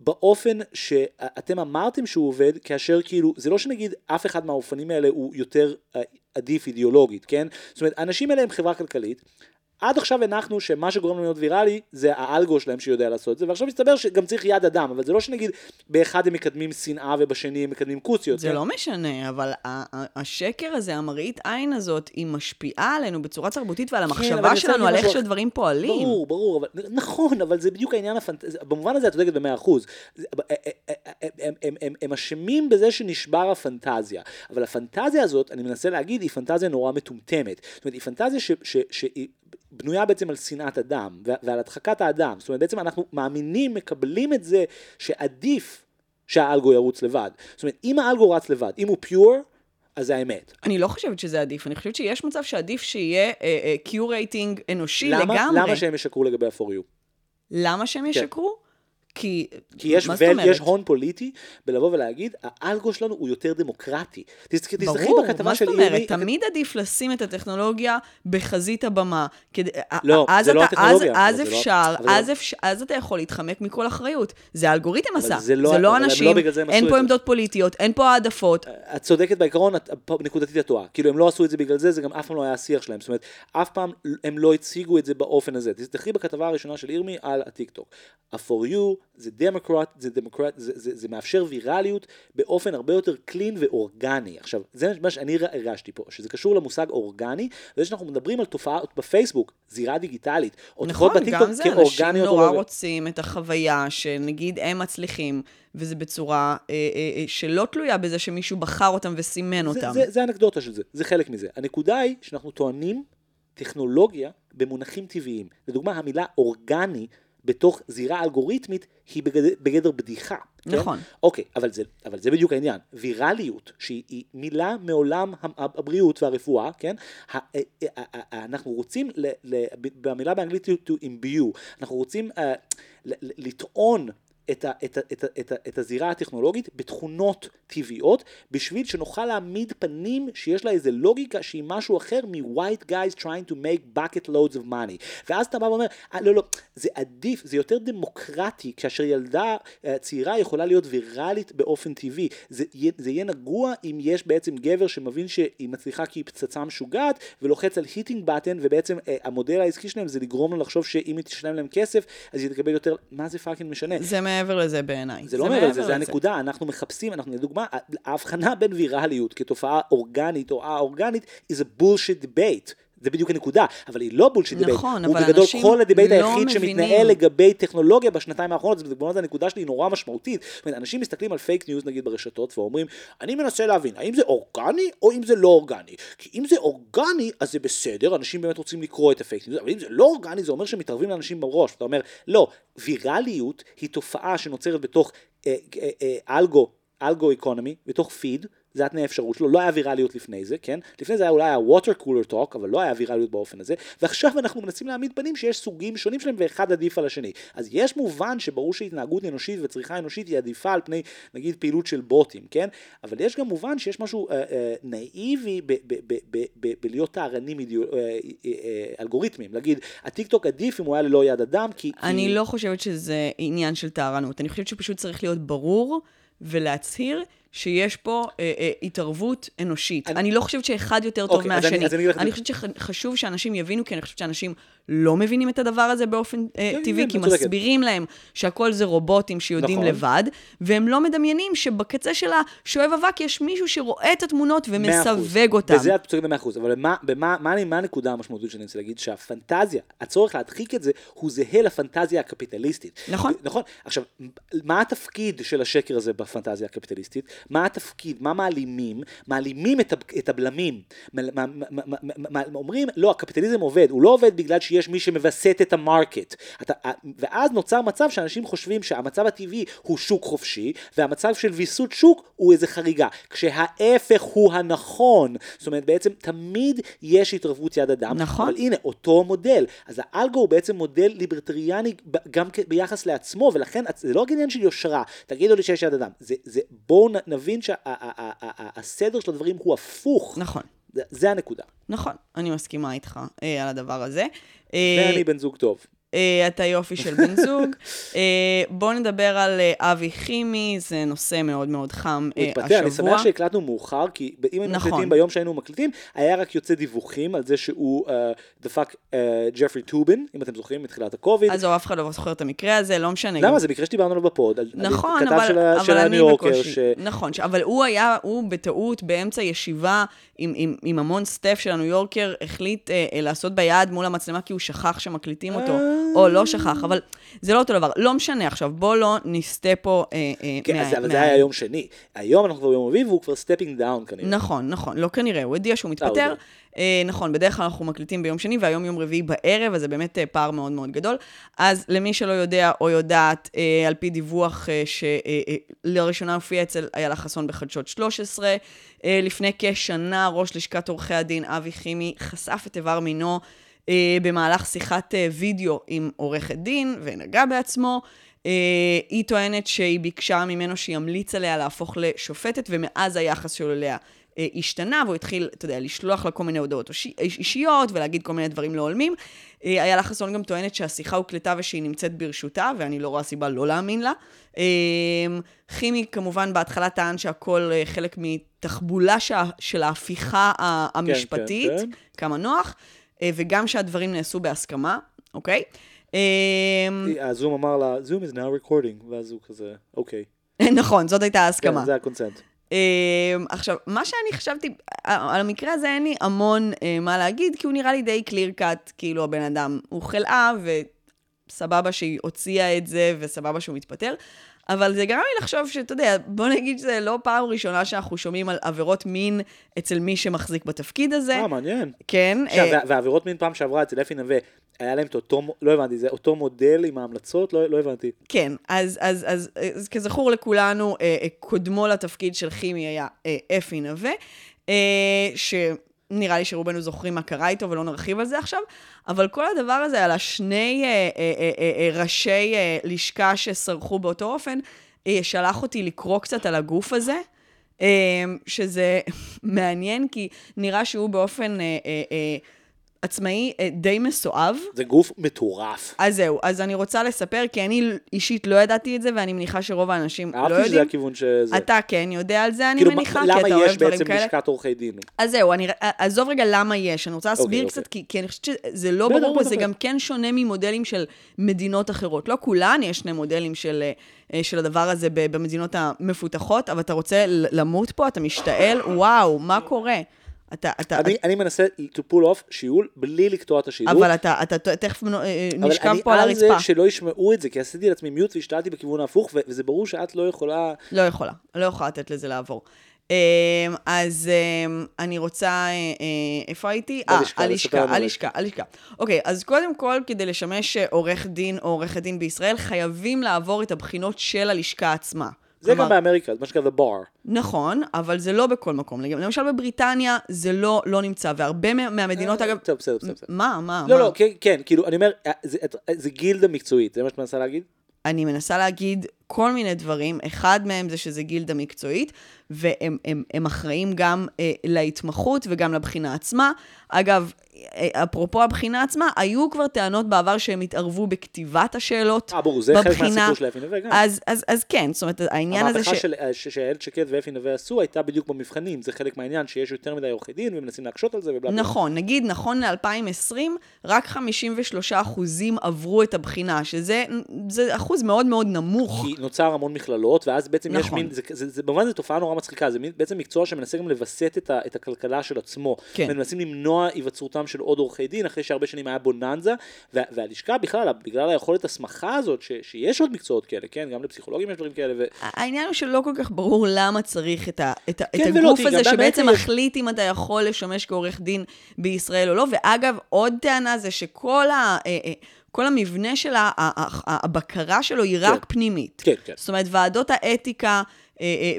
Speaker 3: באופן שאתם אמרתם שהוא עובד, כאשר כאילו, זה לא שנגיד אף אחד מהאופנים האלה הוא יותר uh, עדיף אידיאולוגית, כן? זאת אומרת, האנשים האלה הם חברה כלכלית. עד עכשיו הנחנו שמה שגורם לנו להיות ויראלי זה האלגו שלהם שיודע לעשות את זה, ועכשיו מסתבר שגם צריך יד אדם, אבל זה לא שנגיד באחד הם מקדמים שנאה ובשני הם מקדמים כוסיות.
Speaker 1: זה
Speaker 3: כן?
Speaker 1: לא משנה, אבל השקר הזה, המראית עין הזאת, היא משפיעה עלינו בצורה תרבותית ועל
Speaker 3: אבל
Speaker 1: המחשבה
Speaker 3: רוצה
Speaker 1: שלנו על איך
Speaker 3: משהו
Speaker 1: שהדברים פועלים.
Speaker 3: ברור, ברור, אבל, נכון, אבל זה בדיוק העניין הפנטזי, במובן הזה את צודקת במאה אחוז. הם- אשמים בזה שנשבר הפנטזיה, אבל הפנטזיה הזאת, אני מנסה להגיד, היא פנטזיה נורא מטומטמת. זאת אומרת, היא פנטזיה ש- ש- שהיא בנויה בעצם על שנאת אדם ועל הדחקת האדם. זאת אומרת, בעצם אנחנו מאמינים, מקבלים את זה שעדיף שה algo ירוץ לבד. זאת אומרת, אם ה algo רץ לבד, אם הוא pure, אז זה האמת.
Speaker 1: אני לא חושבת שזה עדיף, אני חושבת שיש מצב שעדיף שיהיה curating אנושי
Speaker 3: למה,
Speaker 1: לגמרי.
Speaker 3: למה שהם ישקרו לגבי ה-for you?
Speaker 1: למה שהם ישקרו? כי...
Speaker 3: כי יש,
Speaker 1: מה
Speaker 3: ול,
Speaker 1: אומרת?
Speaker 3: יש הון פוליטי בלבוא ולהגיד, האלגו שלנו הוא יותר דמוקרטי. תזכ- תזכרי
Speaker 1: ברור,
Speaker 3: בכתבה
Speaker 1: מה
Speaker 3: של
Speaker 1: זאת אומרת? תמיד עדיף לשים את הטכנולוגיה בחזית הבמה. כדי,
Speaker 3: לא,
Speaker 1: אז
Speaker 3: זה לא
Speaker 1: אתה-
Speaker 3: הטכנולוגיה,
Speaker 1: אז,
Speaker 3: אבל
Speaker 1: אז
Speaker 3: זה לא-
Speaker 1: אפשר,
Speaker 3: אבל זה
Speaker 1: אז,
Speaker 3: לא-
Speaker 1: אפשר, אז אתה יכול להתחמק מכל אחריות. זה האלגוריתם
Speaker 3: אבל
Speaker 1: עשה,
Speaker 3: זה לא- אבל
Speaker 1: לא
Speaker 3: לא
Speaker 1: אנשים,
Speaker 3: בגלל זה
Speaker 1: אין פה
Speaker 3: זה.
Speaker 1: עמדות פוליטיות, אין פה העדפות.
Speaker 3: את צודקת בעיקרון, את נקודתית את טועה. כאילו הם לא עשו את זה בגלל זה, זה גם אף פעם לא היה השיח שלהם. זאת אומרת, אף פעם הם לא הציגו את זה באופן הזה. תזכרי בכתבה הראשונה של אירמי על הטיק טוק. ה-for you זה דמוקרט, זה דמוקרט, זה, זה, זה מאפשר ויראליות באופן הרבה יותר קלין ואורגני. עכשיו, זה מה שאני הרגשתי פה, שזה קשור למושג אורגני, וזה שאנחנו מדברים על תופעה בפייסבוק, זירה דיגיטלית, או
Speaker 1: נכון,
Speaker 3: תופעות
Speaker 1: גם זה, אנשים. נורא רוצים את החוויה שנגיד הם מצליחים, וזה בצורה אה, אה, אה, שלא תלויה בזה שמישהו בחר אותם וסימן
Speaker 3: זה,
Speaker 1: אותם.
Speaker 3: זה, זה האנקדוטה של זה, זה חלק מזה. הנקודה היא שאנחנו טוענים טכנולוגיה במונחים טבעיים. לדוגמה, המילה אורגני בתוך זירה אלגוריתמית היא בגדר, בגדר בדיחה. כן?
Speaker 1: נכון.
Speaker 3: אוקיי, אבל זה, אבל זה בדיוק העניין. ויראליות, שהיא היא מילה מעולם הבריאות והרפואה, כן? אנחנו רוצים, ל, ל, במילה באנגלית to, imbue, אנחנו רוצים uh, ל, ל, לטעון את, ה, את, ה, את, ה, את, ה, את הזירה הטכנולוגית בתכונות טבעיות, בשביל שנוכל להעמיד פנים שיש לה איזה לוגיקה שהיא משהו אחר מ-white guys trying to make bucket loads of money. ואז אתה בא ואומר, אה, לא, לא, זה עדיף, זה יותר דמוקרטי, כאשר ילדה אה, צעירה יכולה להיות ויראלית באופן טבעי. זה, זה יהיה נגוע אם יש בעצם גבר שמבין שהיא מצליחה כי היא פצצה משוגעת, ולוחץ על heating button, ובעצם אה, המודל העסקי שלהם זה לגרום לה לחשוב שאם היא תשלם להם כסף, אז היא תקבל יותר, מה זה fucking משנה?
Speaker 1: זה מעבר לזה בעיניי.
Speaker 3: זה לא מעבר לזה, זה הנקודה, אנחנו מחפשים, אנחנו לדוגמה, ההבחנה בין ויראליות כתופעה אורגנית או א-אורגנית is a bullshit debate. זה בדיוק הנקודה, אבל היא לא bullshit debate.
Speaker 1: נכון,
Speaker 3: הוא
Speaker 1: אבל
Speaker 3: בגדול
Speaker 1: אנשים
Speaker 3: כל ה debate
Speaker 1: לא
Speaker 3: היחיד
Speaker 1: מבינים.
Speaker 3: שמתנהל לגבי טכנולוגיה בשנתיים האחרונות, זה בגלל הנקודה שלי היא נורא משמעותית. זאת אומרת, אנשים מסתכלים על fake news נגיד ברשתות ואומרים, אני מנסה להבין, האם זה אורגני או אם זה לא אורגני? כי אם זה אורגני, אז זה בסדר, אנשים באמת רוצים לקרוא את ה fake news, אבל אם זה לא אורגני, זה אומר שמתערבים לאנשים בראש. אתה אומר, לא, ויראליות היא תופעה שנוצרת בתוך אה, אה, אה, אלגו, אלגו איקונומי, בתוך פיד, זה התנאי האפשרות שלו, לא היה ויראליות לפני זה, כן? לפני זה היה אולי ה-water cooler talk, אבל לא היה ויראליות באופן הזה, ועכשיו אנחנו מנסים להעמיד פנים שיש סוגים שונים שלהם ואחד עדיף על השני. אז יש מובן שברור שהתנהגות אנושית וצריכה אנושית היא עדיפה על פני, נגיד, פעילות של בוטים, כן? אבל יש גם מובן שיש משהו אה, אה, נאיבי בלהיות טהרנים אידיאו- אה, אה, אה, אלגוריתמים. להגיד, הטיקטוק עדיף אם הוא היה ללא יד אדם, כי...
Speaker 1: אני
Speaker 3: כי...
Speaker 1: לא חושבת שזה עניין של טהרנות. אני חושבת שפשוט צריך להיות ברור ולהצהיר שיש פה אה, אה, התערבות אנושית.
Speaker 3: אני-
Speaker 1: אני... אני לא חושבת שאחד יותר טוב
Speaker 3: אוקיי, אז אני-
Speaker 1: מהשני.
Speaker 3: אז אני אגיד לך-
Speaker 1: אני חושבת שחשוב שאנשים יבינו, כי אני חושבת שאנשים לא מבינים את הדבר הזה באופן אה,
Speaker 3: כן,
Speaker 1: טבעי,
Speaker 3: כן,
Speaker 1: כי. מסבירים להם שהכל זה רובוטים שיודעים
Speaker 3: נכון.
Speaker 1: לבד, והם לא מדמיינים שבקצה של השואב אבק יש מישהו שרואה את התמונות. ומסווג אותם.
Speaker 3: בזה את צודקת במאה אחוז, אבל במה, במה, מה, אני- מה הנקודה המשמעותית שאני רוצה להגיד? שהפנטזיה, הצורך להדחיק את זה, הוא זהה לפנטזיה הקפיטליסט.
Speaker 1: נכון.
Speaker 3: נכון. עכשיו, מה התפקיד של השקר הזה בפנטזיה הקפיטליסטית? מה התפקיד? מה מעלימים? מעלימים את, את הבלמים. אומרים, לא, הקפיטליזם עובד, הוא לא עובד בגלל שיש מי שמווסת את המרקט. אתה, ואז נוצר מצב שאנשים חושבים שהמצב הטבעי הוא שוק חופשי, והמצב של ויסות שוק הוא איזה חריגה. כשההפך הוא הנכון. זאת אומרת, בעצם תמיד יש התערבות יד אדם.
Speaker 1: נכון.
Speaker 3: אבל הנה, אותו מודל. אז האלגו הוא בעצם מודל ליברטריאני גם ביחס לעצמו, ולכן זה לא רק עניין של יושרה, תגידו לי שיש יד אדם. זה, זה, בואו נבין שהסדר של הדברים הוא הפוך.
Speaker 1: נכון.
Speaker 3: זה, זה הנקודה.
Speaker 1: נכון, אני מסכימה איתך אה, על הדבר הזה. אה,
Speaker 3: ואני בן זוג טוב.
Speaker 1: אה, אתה יופי של בן זוג. אה, בואו נדבר על אה, אבי כימי, זה נושא מאוד מאוד חם
Speaker 3: התפטר,
Speaker 1: השבוע.
Speaker 3: אני שמח שהקלטנו מאוחר, כי אם היינו
Speaker 1: נכון.
Speaker 3: מקליטים ביום שהיינו מקליטים, היה רק יוצא דיווחים על זה שהוא דפק ג'פרי טובין, אם אתם זוכרים, מתחילת הקוביד.
Speaker 1: עזוב, אף אחד לא זוכר את המקרה הזה, לא משנה.
Speaker 3: למה? זה מקרה שדיברנו עליו בפוד, על- על
Speaker 1: נכון,
Speaker 3: כתב
Speaker 1: אבל,
Speaker 3: של של
Speaker 1: אבל
Speaker 3: הניו
Speaker 1: אני בקושי.
Speaker 3: ש...
Speaker 1: נכון. אבל הוא היה, הוא בטעות באמצע ישיבה עם, עם, עם המון staff של הניו יורקר, החליט אה, לעשות ביד מול המצלמה כי הוא שכח שמקליטים אותו. או לא שכח, אבל זה לא אותו דבר. לא משנה עכשיו, בוא לא נסטה פה אה, אה,
Speaker 3: כן,
Speaker 1: מה-
Speaker 3: אז- אבל
Speaker 1: מה-
Speaker 3: זה היה יום שני. היום אנחנו כבר ביום רביעי והוא כבר stepping down כנראה.
Speaker 1: נכון, נכון, לא כנראה, הוא הודיע שהוא
Speaker 3: הוא
Speaker 1: מתפטר. אה, נכון, בדרך כלל אנחנו מקליטים ביום שני, והיום יום רביעי בערב, אז זה באמת אה, פער מאוד מאוד גדול. אז למי שלא יודע או יודעת, אה, על פי דיווח אה, שלראשונה הופיע אצל איילה חסון בחדשות 13, אה, לפני כשנה ראש לשכת עורכי הדין אבי חימי חשף את איבר מינו אה, במהלך שיחת אה, וידאו עם עורכת דין, ונגע בעצמו. אה, היא טוענת שהיא ביקשה ממנו שימליץ עליה להפוך לשופטת, ומאז היחס שלו אליה אה, השתנה, והוא התחיל, אתה יודע, לשלוח לה כל מיני הודעות אישי- אישיות ולהגיד כל מיני דברים לא הולמים. אה, איילה חסון גם טוענת שהשיחה הוקלטה ושהיא נמצאת ברשותה, ואני לא רואה סיבה לא להאמין לה. אה, חימי כמובן בהתחלה טען שהכל אה, חלק מתחבולה של ההפיכה המשפטית,
Speaker 3: כן.
Speaker 1: כמה נוח, אה, וגם שהדברים נעשו בהסכמה, אוקיי? אמ,
Speaker 3: הזום אמר לה, Zoom is now recording, ואז הוא כזה, אוקיי.
Speaker 1: נכון, זאת הייתה ההסכמה.
Speaker 3: כן, זה הקונצנט.
Speaker 1: עכשיו, מה שאני חשבתי, על המקרה הזה אין לי המון אה, מה להגיד, כי הוא נראה לי די קליר קאט, כאילו הבן אדם הוא חלאה, וסבבה שהיא הוציאה את זה, וסבבה שהוא מתפטר. אבל זה גרם לי לחשוב שאתה יודע, בוא נגיד שזה לא פעם ראשונה שאנחנו שומעים על עבירות מין אצל מי שמחזיק בתפקיד הזה.
Speaker 3: אה, מעניין.
Speaker 1: כן.
Speaker 3: עכשיו,
Speaker 1: אה,
Speaker 3: והעבירות מין פעם שעברה אצל אפי נווה, היה להם את אותו, לא הבנתי, זה אותו מודל עם ההמלצות? לא לא הבנתי.
Speaker 1: כן, אז, אז, אז, אז כזכור לכולנו, אה, אה, קודמו לתפקיד של כימי היה אה, אפי נווה, אה, שנראה לי שרובנו זוכרים מה קרה איתו ולא נרחיב על זה עכשיו, אבל כל הדבר הזה על השני אה, אה, אה, אה, אה, ראשי אה, לשכה שסרחו באותו אופן, אה, שלח אותי לקרוא קצת על הגוף הזה. אה, שזה מעניין, כי נראה שהוא באופן אה, אה, אה, עצמאי אה, די מסואב.
Speaker 3: זה גוף מטורף.
Speaker 1: אז זהו, אז אני רוצה לספר, כי אני אישית לא ידעתי את זה, ואני מניחה שרוב האנשים לא
Speaker 3: אהבתי שזה
Speaker 1: יודעים.
Speaker 3: הכיוון שזה.
Speaker 1: אתה כן יודע על זה, אני
Speaker 3: כאילו,
Speaker 1: מניחה,
Speaker 3: למה
Speaker 1: כי אתה אוהב
Speaker 3: יש
Speaker 1: דברים
Speaker 3: בעצם
Speaker 1: כאלה.
Speaker 3: לשכת עורכי דין?
Speaker 1: אז זהו, אני, עזוב רגע למה יש, אני רוצה להסביר
Speaker 3: אוקיי,
Speaker 1: קצת,
Speaker 3: אוקיי.
Speaker 1: כי, כי אני חושבת שזה לא ברור, וזה. גם כן שונה ממודלים של מדינות אחרות. לא כולן יש שני מודלים של, אה, של הדבר הזה במדינות המפותחות, אבל אתה רוצה למות פה, אתה משתעל, וואו, מה קורה? אתה, אתה,
Speaker 3: אני, אני מנסה to pull off שיעול בלי לקטוע את השידור.
Speaker 1: אבל אתה, אתה, תכף אה, נשכב פה על
Speaker 3: אבל אני
Speaker 1: הרצפה.
Speaker 3: על זה שלא ישמעו את זה, כי עשיתי לעצמי מיוט והשתלתי בכיוון ההפוך, וזה ברור שאת לא יכולה...
Speaker 1: לא יכולה, לא יכולה לתת לזה לעבור. אמ, אז אמ, אני רוצה, אה, אה, איפה הייתי? אה, הלשכה, הלשכה, הלשכה. אוקיי, אז קודם כל, כדי לשמש עורך דין או עורכת דין בישראל, חייבים לעבור את הבחינות של הלשכה עצמה.
Speaker 3: זה
Speaker 1: כלומר,
Speaker 3: גם באמריקה, זה מה שנקרא The Bar.
Speaker 1: נכון, אבל זה לא בכל מקום. למשל בבריטניה זה לא, לא נמצא, והרבה מה- מהמדינות, אגב...
Speaker 3: טוב, בסדר, בסדר.
Speaker 1: מה, מה,
Speaker 3: לא,
Speaker 1: מה?
Speaker 3: לא, כן, כן, כאילו, אני אומר, אה, זה- זה גילדה מקצועית, זה מה שאת מנסה להגיד?
Speaker 1: אני מנסה להגיד כל מיני דברים. אחד מהם זה שזה גילדה מקצועית, והם הם, הם אחראים גם אה, להתמחות וגם לבחינה עצמה. אגב, אה, אפרופו הבחינה עצמה, היו כבר טענות בעבר שהם התערבו בכתיבת השאלות
Speaker 3: אה, ברור, זה חלק
Speaker 1: בבחינה.
Speaker 3: מהסיפור של אפי נווה גם.
Speaker 1: אז, אז, אז כן, זאת אומרת, העניין הזה
Speaker 3: המהפכה
Speaker 1: ש...
Speaker 3: של- אה, שאיילת שקד ואפי נווה עשו הייתה בדיוק במבחנים, זה חלק מהעניין שיש יותר מדי עורכי דין ומנסים להקשות על זה ובלה בלה.
Speaker 1: נכון, נגיד, נכון ל-2020, רק 53 אחוזים עברו את הבחינה, שזה זה אחוז מאוד מאוד נמוך.
Speaker 3: כי נוצר המון מכללות, ואז בעצם יש
Speaker 1: נכון.
Speaker 3: מין, זה, זה, זה, במובן זו תופעה נורא מצחיקה, זה מין, בעצם מקצוע שמנסה גם לווסת את, ה, את הכלכלה של עצמו.
Speaker 1: כן.
Speaker 3: ומנסים למנוע היווצרותם של עוד עורכי דין, אחרי שהרבה שנים היה בוננזה, וה, והלשכה בכלל, בגלל היכולת הסמכה הזאת, ש, שיש עוד מקצועות כאלה, כן, גם לפסיכולוגים יש דברים כאלה, ו...
Speaker 1: העניין הוא שלא כל כך ברור למה צריך את, ה, את,
Speaker 3: כן
Speaker 1: את
Speaker 3: ולא,
Speaker 1: הגוף
Speaker 3: תראי,
Speaker 1: הזה שבעצם
Speaker 3: יש-
Speaker 1: מחליט אם אתה יכול לשמש כעורך דין בישראל או לא. ואגב, עוד טענה זה שכל ה, אה, אה, כל המבנה של ה- ה- ה- הבקרה שלו היא רק
Speaker 3: כן.
Speaker 1: פנימית.
Speaker 3: כן, כן.
Speaker 1: זאת אומרת, ועדות האתיקה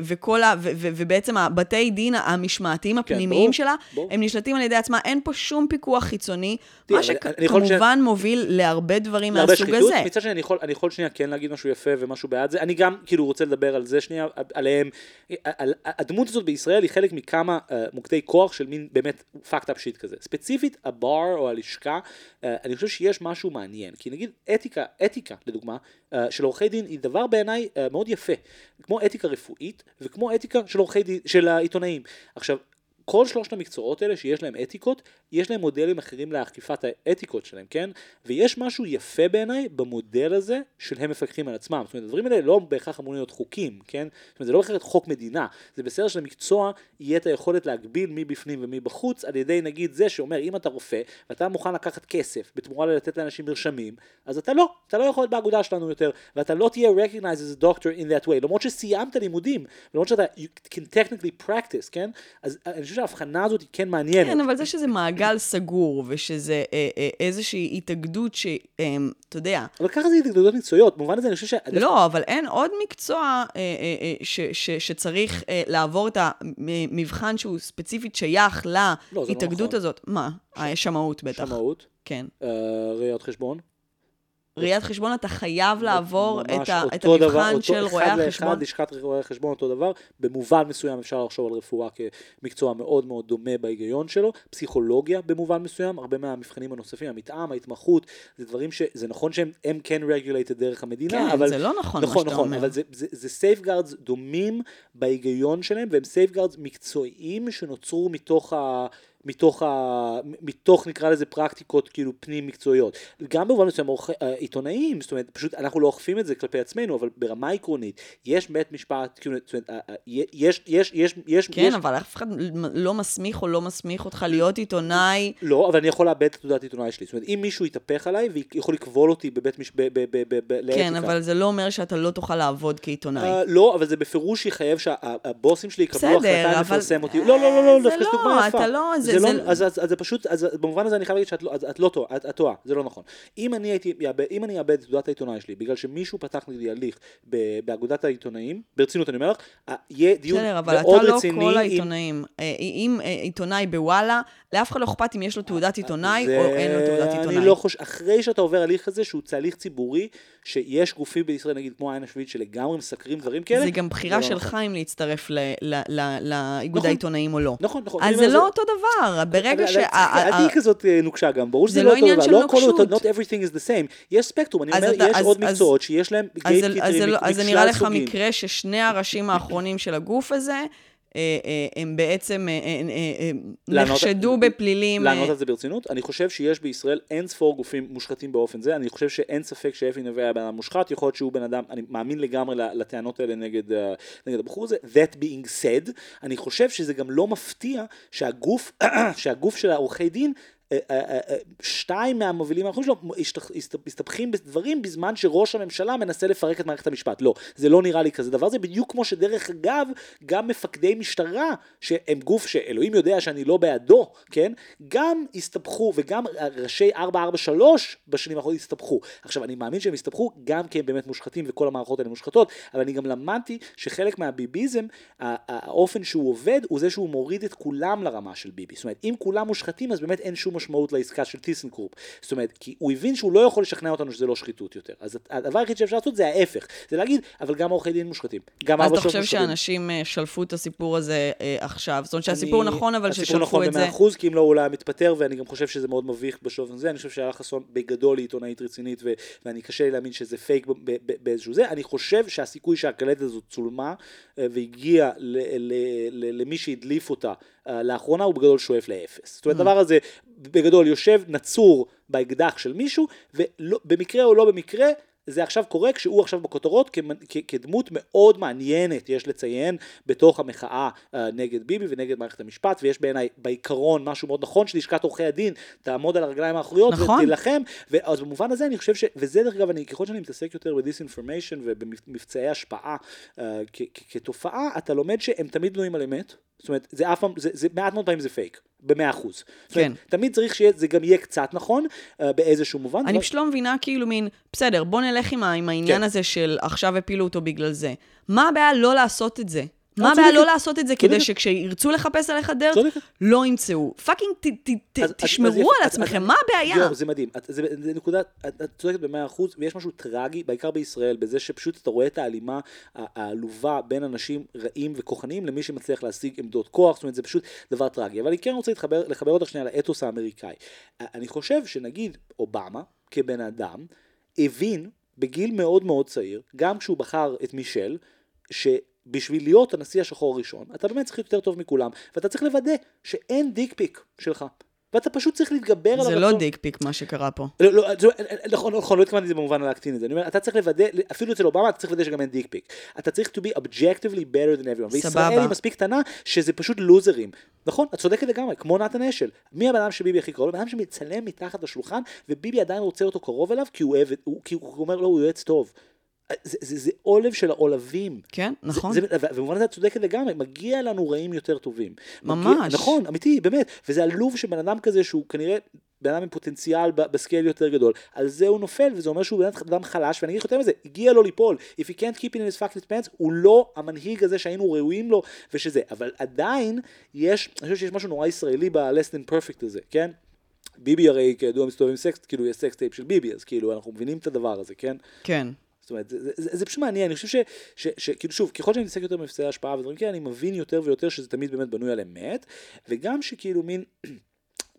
Speaker 1: וכל ה... ו- ו- ובעצם הבתי דין המשמעתיים הפנימיים
Speaker 3: כן, ברור,
Speaker 1: שלה,
Speaker 3: ברור.
Speaker 1: הם נשלטים על ידי עצמה, אין פה שום פיקוח חיצוני, מה
Speaker 3: יכול ש-
Speaker 1: שכמובן מוביל להרבה דברים
Speaker 3: להרבה
Speaker 1: מהסוג
Speaker 3: שחיתות,
Speaker 1: הזה.
Speaker 3: מצד שני אני יכול, אני יכול שנייה כן להגיד משהו יפה ומשהו בעד זה, אני גם כאילו רוצה לדבר על זה שנייה, עליהם, על, הדמות הזאת בישראל היא חלק מכמה uh, מוקדי כוח של מין באמת fucked up shit כזה, ספציפית הבר או הלשכה, uh, אני חושב שיש משהו מעניין, כי נגיד אתיקה, אתיקה לדוגמה, uh, של עורכי דין היא דבר בעיניי uh, מאוד יפה, כמו אתיקה רפואית וכמו אתיקה של עורכי של העיתונאים, עכשיו כל שלושת המקצועות האלה שיש להם אתיקות, יש להם מודלים אחרים לאכיפת האתיקות שלהם, כן? ויש משהו יפה בעיניי במודל הזה של הם מפקחים על עצמם. זאת אומרת, הדברים האלה לא בהכרח אמורים להיות חוקים, כן? זאת אומרת, זה לא בהכרח חוק מדינה. זה בסדר שלמקצוע יהיה את היכולת להגביל מי בפנים ומי בחוץ, על ידי נגיד זה שאומר, אם אתה רופא, ואתה מוכן לקחת כסף בתמורה לתת לאנשים מרשמים, אז אתה לא, אתה לא יכול להיות באגודה שלנו יותר, ואתה לא תהיה recognized as a doctor in that way, למרות שסיימת לימודים, למרות שאתה you can technically practice, כן? אז אני חושב שההבחנה הזאת היא כן מעניינת.
Speaker 1: כן, אבל זה שזה מעגל סגור, ושזה אה, אה, איזושהי התאגדות ש... אה, אתה יודע,
Speaker 3: אבל ככה זה התנגדויות מקצועיות, במובן הזה אני חושב ש...
Speaker 1: לא, אבל אין עוד מקצוע אה, אה, אה, ש, ש, שצריך אה, לעבור את המבחן שהוא ספציפית שייך
Speaker 3: לא
Speaker 1: להתאגדות
Speaker 3: נכון.
Speaker 1: הזאת. מה? אה, שמאות בטח.
Speaker 3: שמאות,
Speaker 1: כן.
Speaker 3: אה, ראיית חשבון.
Speaker 1: ראיית חשבון, אתה חייב לעבור את, ה, את
Speaker 3: אותו דבר,
Speaker 1: המבחן
Speaker 3: אותו-
Speaker 1: של רואי
Speaker 3: אחד
Speaker 1: החשבון.
Speaker 3: לאחד, לשכת רואי החשבון אותו דבר, במובן מסוים אפשר לחשוב על רפואה כמקצוע מאוד מאוד דומה בהיגיון שלו, פסיכולוגיה במובן מסוים, הרבה מהמבחנים הנוספים, המתאם, ההתמחות, זה דברים ש... זה נכון שהם הם כן regulated דרך המדינה,
Speaker 1: כן,
Speaker 3: אבל...
Speaker 1: זה לא נכון מה
Speaker 3: נכון,
Speaker 1: שאתה
Speaker 3: נכון,
Speaker 1: אומר.
Speaker 3: אבל זה, זה, זה safeguards דומים בהיגיון שלהם, והם safeguards מקצועיים שנוצרו מתוך ה... מתוך, ה, מתוך נקרא לזה פרקטיקות כאילו פנים מקצועיות. גם במובן מסוים אה, עיתונאים, זאת אומרת, פשוט אנחנו לא אוכפים את זה כלפי עצמנו, אבל ברמה עקרונית, יש בית משפט, כאילו, זאת אומרת, אה, אה, יש, יש, יש, יש,
Speaker 1: כן,
Speaker 3: יש,
Speaker 1: אבל אף אחד לא מסמיך או לא מסמיך אותך להיות עיתונאי.
Speaker 3: לא, אבל אני יכול לאבד את תעודת עיתונאי שלי. זאת אומרת, אם מישהו יתהפך עליי ויכול לכבול אותי בבית מש... ב... ב... ב... ב... ב...
Speaker 1: כן,
Speaker 3: לאתיקה.
Speaker 1: אבל זה לא אומר שאתה לא תוכל לעבוד כעיתונאי.
Speaker 3: אה, לא, אבל זה בפירוש יחייב שהבוסים שלי יקבלו החלטה לפרסם אותי. לא, לא, לא, לא,
Speaker 1: זה
Speaker 3: דווקא זו
Speaker 1: לא,
Speaker 3: דוגמה יפה.
Speaker 1: זה-
Speaker 3: זה לא,
Speaker 1: זה-
Speaker 3: אז- אז אז זה פשוט, אז במובן הזה אני חייב להגיד שאת לא- את לא טועה, את את טועה, זה לא נכון. אם אני הייתי, אם אני אאבד את תעודת העיתונאי שלי, בגלל שמישהו פתח נגדי הליך באגודת העיתונאים, ברצינות אני אומר לך, אה, יהיה דיון
Speaker 1: בסדר, אבל
Speaker 3: מאוד
Speaker 1: אתה לא
Speaker 3: רציני.
Speaker 1: כל העיתונאים. אה, אם אה, עיתונאי בוואלה, לאף אחד לא אכפת אם יש לו תעודת עיתונאי
Speaker 3: זה-
Speaker 1: או אין לו תעודת עיתונאי.
Speaker 3: אני לא חושב, אחרי שאתה עובר הליך כזה, שהוא תהליך ציבורי, שיש גופים בישראל, נגיד כמו העין השביעית, שלגמרי מסקרים דברים כאלה,
Speaker 1: זה גם בחירה
Speaker 3: לא
Speaker 1: שלך
Speaker 3: נכון.
Speaker 1: אם להצטרף ל- ל- ל- לאיגוד
Speaker 3: נכון.
Speaker 1: העיתונאים או לא.
Speaker 3: נכון, נכון.
Speaker 1: אז זה לא אותו דבר. ברגע
Speaker 3: אבל-
Speaker 1: ש...
Speaker 3: תהיי כזאת אה, נוקשה גם, ברור
Speaker 1: זה
Speaker 3: שזה
Speaker 1: לא
Speaker 3: לא אותו דבר, לא הכל אותו, not everything is the same, יש ספקטרום, אני אומר, יש עוד מקצועות שיש להם
Speaker 1: אז זה- אז
Speaker 3: גייט
Speaker 1: לא- אז זה נראה לך. מקרה ששני הראשים האחרונים של הגוף הזה, הם בעצם אה, אה, אה, אה,
Speaker 3: לענות-
Speaker 1: נחשדו בפלילים. אה,
Speaker 3: לענות על זה ברצינות, אני חושב שיש בישראל אין ספור גופים מושחתים באופן זה, אני חושב שאין ספק שאפי נווה היה בן אדם מושחת, יכול להיות שהוא בן אדם, אני מאמין לגמרי לטענות האלה נגד, אה, נגד הבחור הזה, that being said, אני חושב שזה גם לא מפתיע שהגוף, שהגוף של העורכי דין, אה, אה, אה, אה, שתיים מהמובילים האחרים שלו מסתבכים בדברים בזמן שראש הממשלה מנסה לפרק את מערכת המשפט. לא, זה לא נראה לי כזה דבר, זה בדיוק כמו שדרך אגב, גם מפקדי משטרה, שהם גוף שאלוהים יודע שאני לא בעדו, כן? גם הסתבכו, וגם ראשי 443 בשנים האחרונות הסתבכו. עכשיו, אני מאמין שהם הסתבכו גם כי הם באמת מושחתים וכל המערכות האלה מושחתות, אבל אני גם למדתי שחלק מהביביזם, האופן שהוא עובד, הוא זה שהוא מוריד את כולם לרמה של ביבי. זאת אומרת, אם כולם מושחתים, אז באמת אין שום משמעות לעסקה של טיסנקרופ. זאת אומרת, כי הוא הבין שהוא לא יכול לשכנע אותנו שזה לא שחיתות יותר. אז הדבר היחיד שאפשר לעשות זה ההפך. זה להגיד, אבל גם עורכי דין מושחתים. גם
Speaker 1: אז
Speaker 3: ארבע
Speaker 1: אתה
Speaker 3: שעות
Speaker 1: חושב
Speaker 3: מושחתים.
Speaker 1: שאנשים אה, שלפו את הסיפור הזה אה, עכשיו? זאת אומרת שהסיפור
Speaker 3: אני-
Speaker 1: נכון, אבל
Speaker 3: הסיפור
Speaker 1: ששלפו
Speaker 3: נכון
Speaker 1: את זה...
Speaker 3: במאה אחוז, כי אם לא הוא היה מתפטר, ואני גם חושב שזה מאוד מביך בשלב הזה, אני חושב שאלה חסון בגדול היא עיתונאית רצינית, ו- ואני קשה לי להאמין שזה פייק באיזשהו זה, אני חושב שהסיכוי שהקלטת הזאת צולמה, אה, והגיעה למי שהדליף אותה לאחרונה, הוא בגדול שואף לאפס. זאת אומרת. הדבר הזה בגדול יושב נצור באקדח של מישהו, ובמקרה או לא במקרה, זה עכשיו קורה כשהוא עכשיו בכותרות כ- כדמות מאוד מעניינת, יש לציין, בתוך המחאה אה, נגד ביבי ונגד מערכת המשפט, ויש בעיניי בעיקרון משהו מאוד נכון שלשכת עורכי הדין תעמוד על הרגליים האחוריות
Speaker 1: נכון.
Speaker 3: ותילחם, ואז במובן הזה אני חושב ש... וזה דרך אגב, אני, ככל שאני מתעסק יותר בדיסאינפורמיישן ובמבצעי השפעה אה, כ- כ- כתופעה, אתה לומד שהם תמיד בנויים על אמת, זאת אומרת, זה אף פעם, זה, זה מעט מאוד פעמים זה פייק, במאה אחוז. זאת,
Speaker 1: כן.
Speaker 3: תמיד צריך שזה גם יהיה קצת נכון, אה, באיזשהו מובן.
Speaker 1: אני פשוט לא מבינה, כאילו, מין, בסדר, בוא נלך עם עם העניין
Speaker 3: כן.
Speaker 1: הזה של עכשיו הפילו אותו בגלל זה. מה הבעיה לא לעשות את זה? מה הבעיה. לא לעשות את זה כדי. שכשירצו לחפש עליך דרק,
Speaker 3: צודקת.
Speaker 1: לא ימצאו?
Speaker 3: fucking
Speaker 1: תשמרו על עצמכם, מה הבעיה?
Speaker 3: יואו, זה מדהים. זה, נקודה, את, צודקת במאה אחוז, ויש משהו טרגי, בעיקר בישראל, בזה שפשוט אתה רואה את ההלימה העלובה בין אנשים רעים וכוחניים למי שמצליח להשיג עמדות כוח, זאת אומרת, זה פשוט דבר טרגי. אבל אני כן רוצה לחבר אותך שנייה לאתוס האמריקאי. אני חושב שנגיד אובמה, כבן אדם, הבין בגיל מאוד מאוד צעיר, גם כשהוא בחר את מישל, שבשביל להיות הנשיא השחור הראשון, אתה באמת צריך להיות יותר טוב מכולם, ואתה צריך לוודא שאין דיק פיק שלך. ואתה פשוט צריך להתגבר על
Speaker 1: זה. לא דיק פיק מה שקרה פה.
Speaker 3: לא, לא, נכון, נכון, לא התכוונתי את זה במובן להקטין את זה. אני אומר, אתה צריך לוודא, אפילו אצל אובמה, אתה צריך לוודא שגם אין דיק פיק. אתה צריך to be objectively better than everyone. וישראל
Speaker 1: סבבה.
Speaker 3: היא מספיק קטנה, שזה פשוט לוזרים. נכון, את צודקת לגמרי, כמו נתן אשל. מי הבן אדם שביבי הכי קרוב? לו? בן אדם שמצלם מתחת לשולחן, וביבי עדיין רוצה אותו קרוב אליו, כי הוא הוא- כי הוא אומר לו, הוא יועץ טוב. זה, זה, זה עולב של העולבים.
Speaker 1: כן, נכון.
Speaker 3: זה, זה, ובמובן הזה את צודקת לגמרי, מגיע לנו רעים יותר טובים.
Speaker 1: ממש.
Speaker 3: מגיע, נכון, אמיתי, באמת. וזה עלוב שבן אדם כזה שהוא כנראה בן אדם עם פוטנציאל ב scale יותר גדול, על זה הוא נופל, וזה אומר שהוא בן אדם חלש, ואני אגיד לך יותר מזה, הגיע לו ליפול. If he can't keep it in his fucking pants, הוא לא המנהיג הזה שהיינו ראויים לו, ושזה. אבל עדיין, יש, אני חושב שיש משהו נורא ישראלי ב-less than perfect הזה, כן? ביבי הרי כידוע מסתובב עם סקס, כאילו יש sex tape של ביבי, אז כאילו אנחנו מבינים את הדבר הזה, כן?
Speaker 1: כן.
Speaker 3: זאת אומרת, זה, זה, זה, זה פשוט מעניין, אני חושב ש, ש, ש, כאילו שוב, ככל שאני מתעסק יותר במבצעי השפעה ודברים כאלה, אני מבין יותר ויותר שזה תמיד באמת בנוי על אמת, וגם שכאילו מין,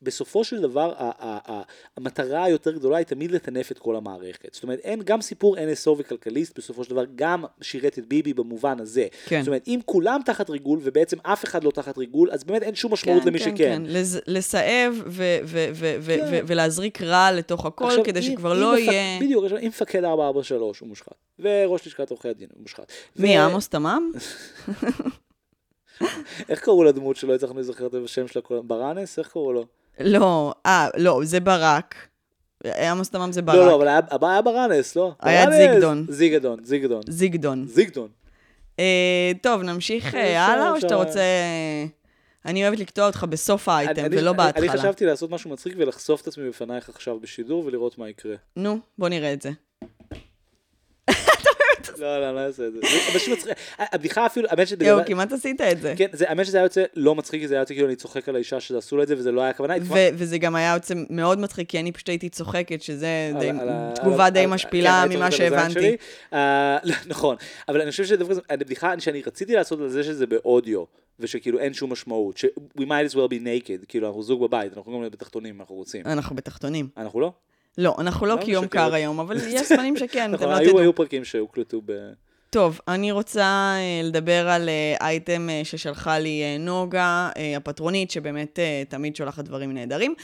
Speaker 3: בסופו של דבר המטרה היותר גדולה היא תמיד לטנף את כל המערכת. זאת אומרת, אין גם סיפור NSO וכלכליסט בסופו של דבר גם שירת את ביבי במובן הזה.
Speaker 1: כן.
Speaker 3: זאת אומרת, אם כולם תחת ריגול ובעצם אף אחד לא תחת ריגול, אז באמת אין שום משמעות למי שכן.
Speaker 1: לז- לסאב ו- ו- ו-
Speaker 3: כן.
Speaker 1: ו- ולהזריק רע לתוך הכל,
Speaker 3: עכשיו,
Speaker 1: כדי
Speaker 3: אם-
Speaker 1: שכבר
Speaker 3: אם
Speaker 1: לא
Speaker 3: מפק-
Speaker 1: יהיה...
Speaker 3: בדיוק, עכשיו, אם מפקד 443 הוא מושחת, וראש לשכת עורכי הדין הוא מושחת.
Speaker 1: מי,
Speaker 3: ו-
Speaker 1: עמוס תמם?
Speaker 3: איך קראו לדמות שלא הצלחנו להיזכר את השם שלה? ברנס? איך קראו לו?
Speaker 1: לא, אה, לא, זה ברק. עמוס תמם זה ברק.
Speaker 3: לא, לא, אבל היה- היה ברנס, לא?
Speaker 1: היה
Speaker 3: ברנס!
Speaker 1: זיגדון.
Speaker 3: זיגדון, זיגדון.
Speaker 1: זיגדון.
Speaker 3: זיגדון.
Speaker 1: אה, טוב, נמשיך אה, הלאה, או. שאתה רוצה... אני אוהבת לקטוע אותך בסוף האייטם,
Speaker 3: אני-
Speaker 1: ולא
Speaker 3: אני-
Speaker 1: בהתחלה.
Speaker 3: אני חשבתי לעשות משהו מצחיק ולחשוף את עצמי בפנייך עכשיו בשידור ולראות מה יקרה.
Speaker 1: נו, בוא נראה את זה.
Speaker 3: לא, לא, לא אעשה את זה. זה פשוט מצחיק. הבדיחה אפילו, האמת שבגלל...
Speaker 1: יואו, כמעט עשית את זה.
Speaker 3: כן, האמת שזה היה יוצא לא מצחיק, כי זה היה יוצא כאילו אני צוחק על האישה שעשו לה את זה, וזה לא היה הכוונה.
Speaker 1: וזה גם היה יוצא מאוד מצחיק, כי אני פשוט הייתי צוחקת, שזה תגובה די
Speaker 3: על-
Speaker 1: משפילה
Speaker 3: כן,
Speaker 1: ממה שהבנתי.
Speaker 3: אה, לא, נכון, אבל אני חושב שדווקא הבדיחה שאני רציתי לעשות על זה שזה באודיו, ושכאילו אין שום משמעות, ש- we might as well be naked, כאילו אנחנו זוג בבית, אנחנו גם בתחתונים אם אנחנו רוצים.
Speaker 1: אנחנו בתחתונים.
Speaker 3: אנחנו לא?
Speaker 1: לא, אנחנו לא
Speaker 3: לא,
Speaker 1: כי יום
Speaker 3: משקרת.
Speaker 1: קר היום, אבל יש זמנים שכן, אתם
Speaker 3: נכון,
Speaker 1: לא תדעו.
Speaker 3: היו פרקים שהוקלטו ב...
Speaker 1: טוב, אני רוצה אה, לדבר על אה, אייטם אה, ששלחה לי נוגה, הפטרונית, שבאמת תמיד שולחת דברים נהדרים.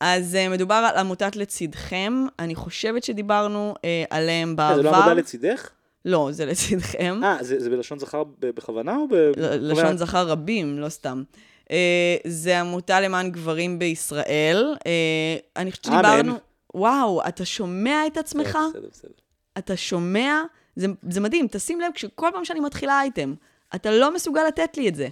Speaker 1: אז מדובר על עמותת לצידכם, אני חושבת שדיברנו עליהם בעבר.
Speaker 3: זה לא עבודה לצידך?
Speaker 1: לא, זה לצידכם.
Speaker 3: אה, זה זה בלשון זכר בכוונה או ב...
Speaker 1: לשון זכר רבים, לא סתם. אה, זה עמותה למען גברים בישראל. אה, אני חושבת
Speaker 3: אמן.
Speaker 1: וואו, אתה שומע את עצמך?
Speaker 3: בסדר, בסדר.
Speaker 1: אתה שומע? זה, זה מדהים, תשים לב, כשכל פעם שאני מתחילה אייטם, אתה לא מסוגל לתת לי את זה.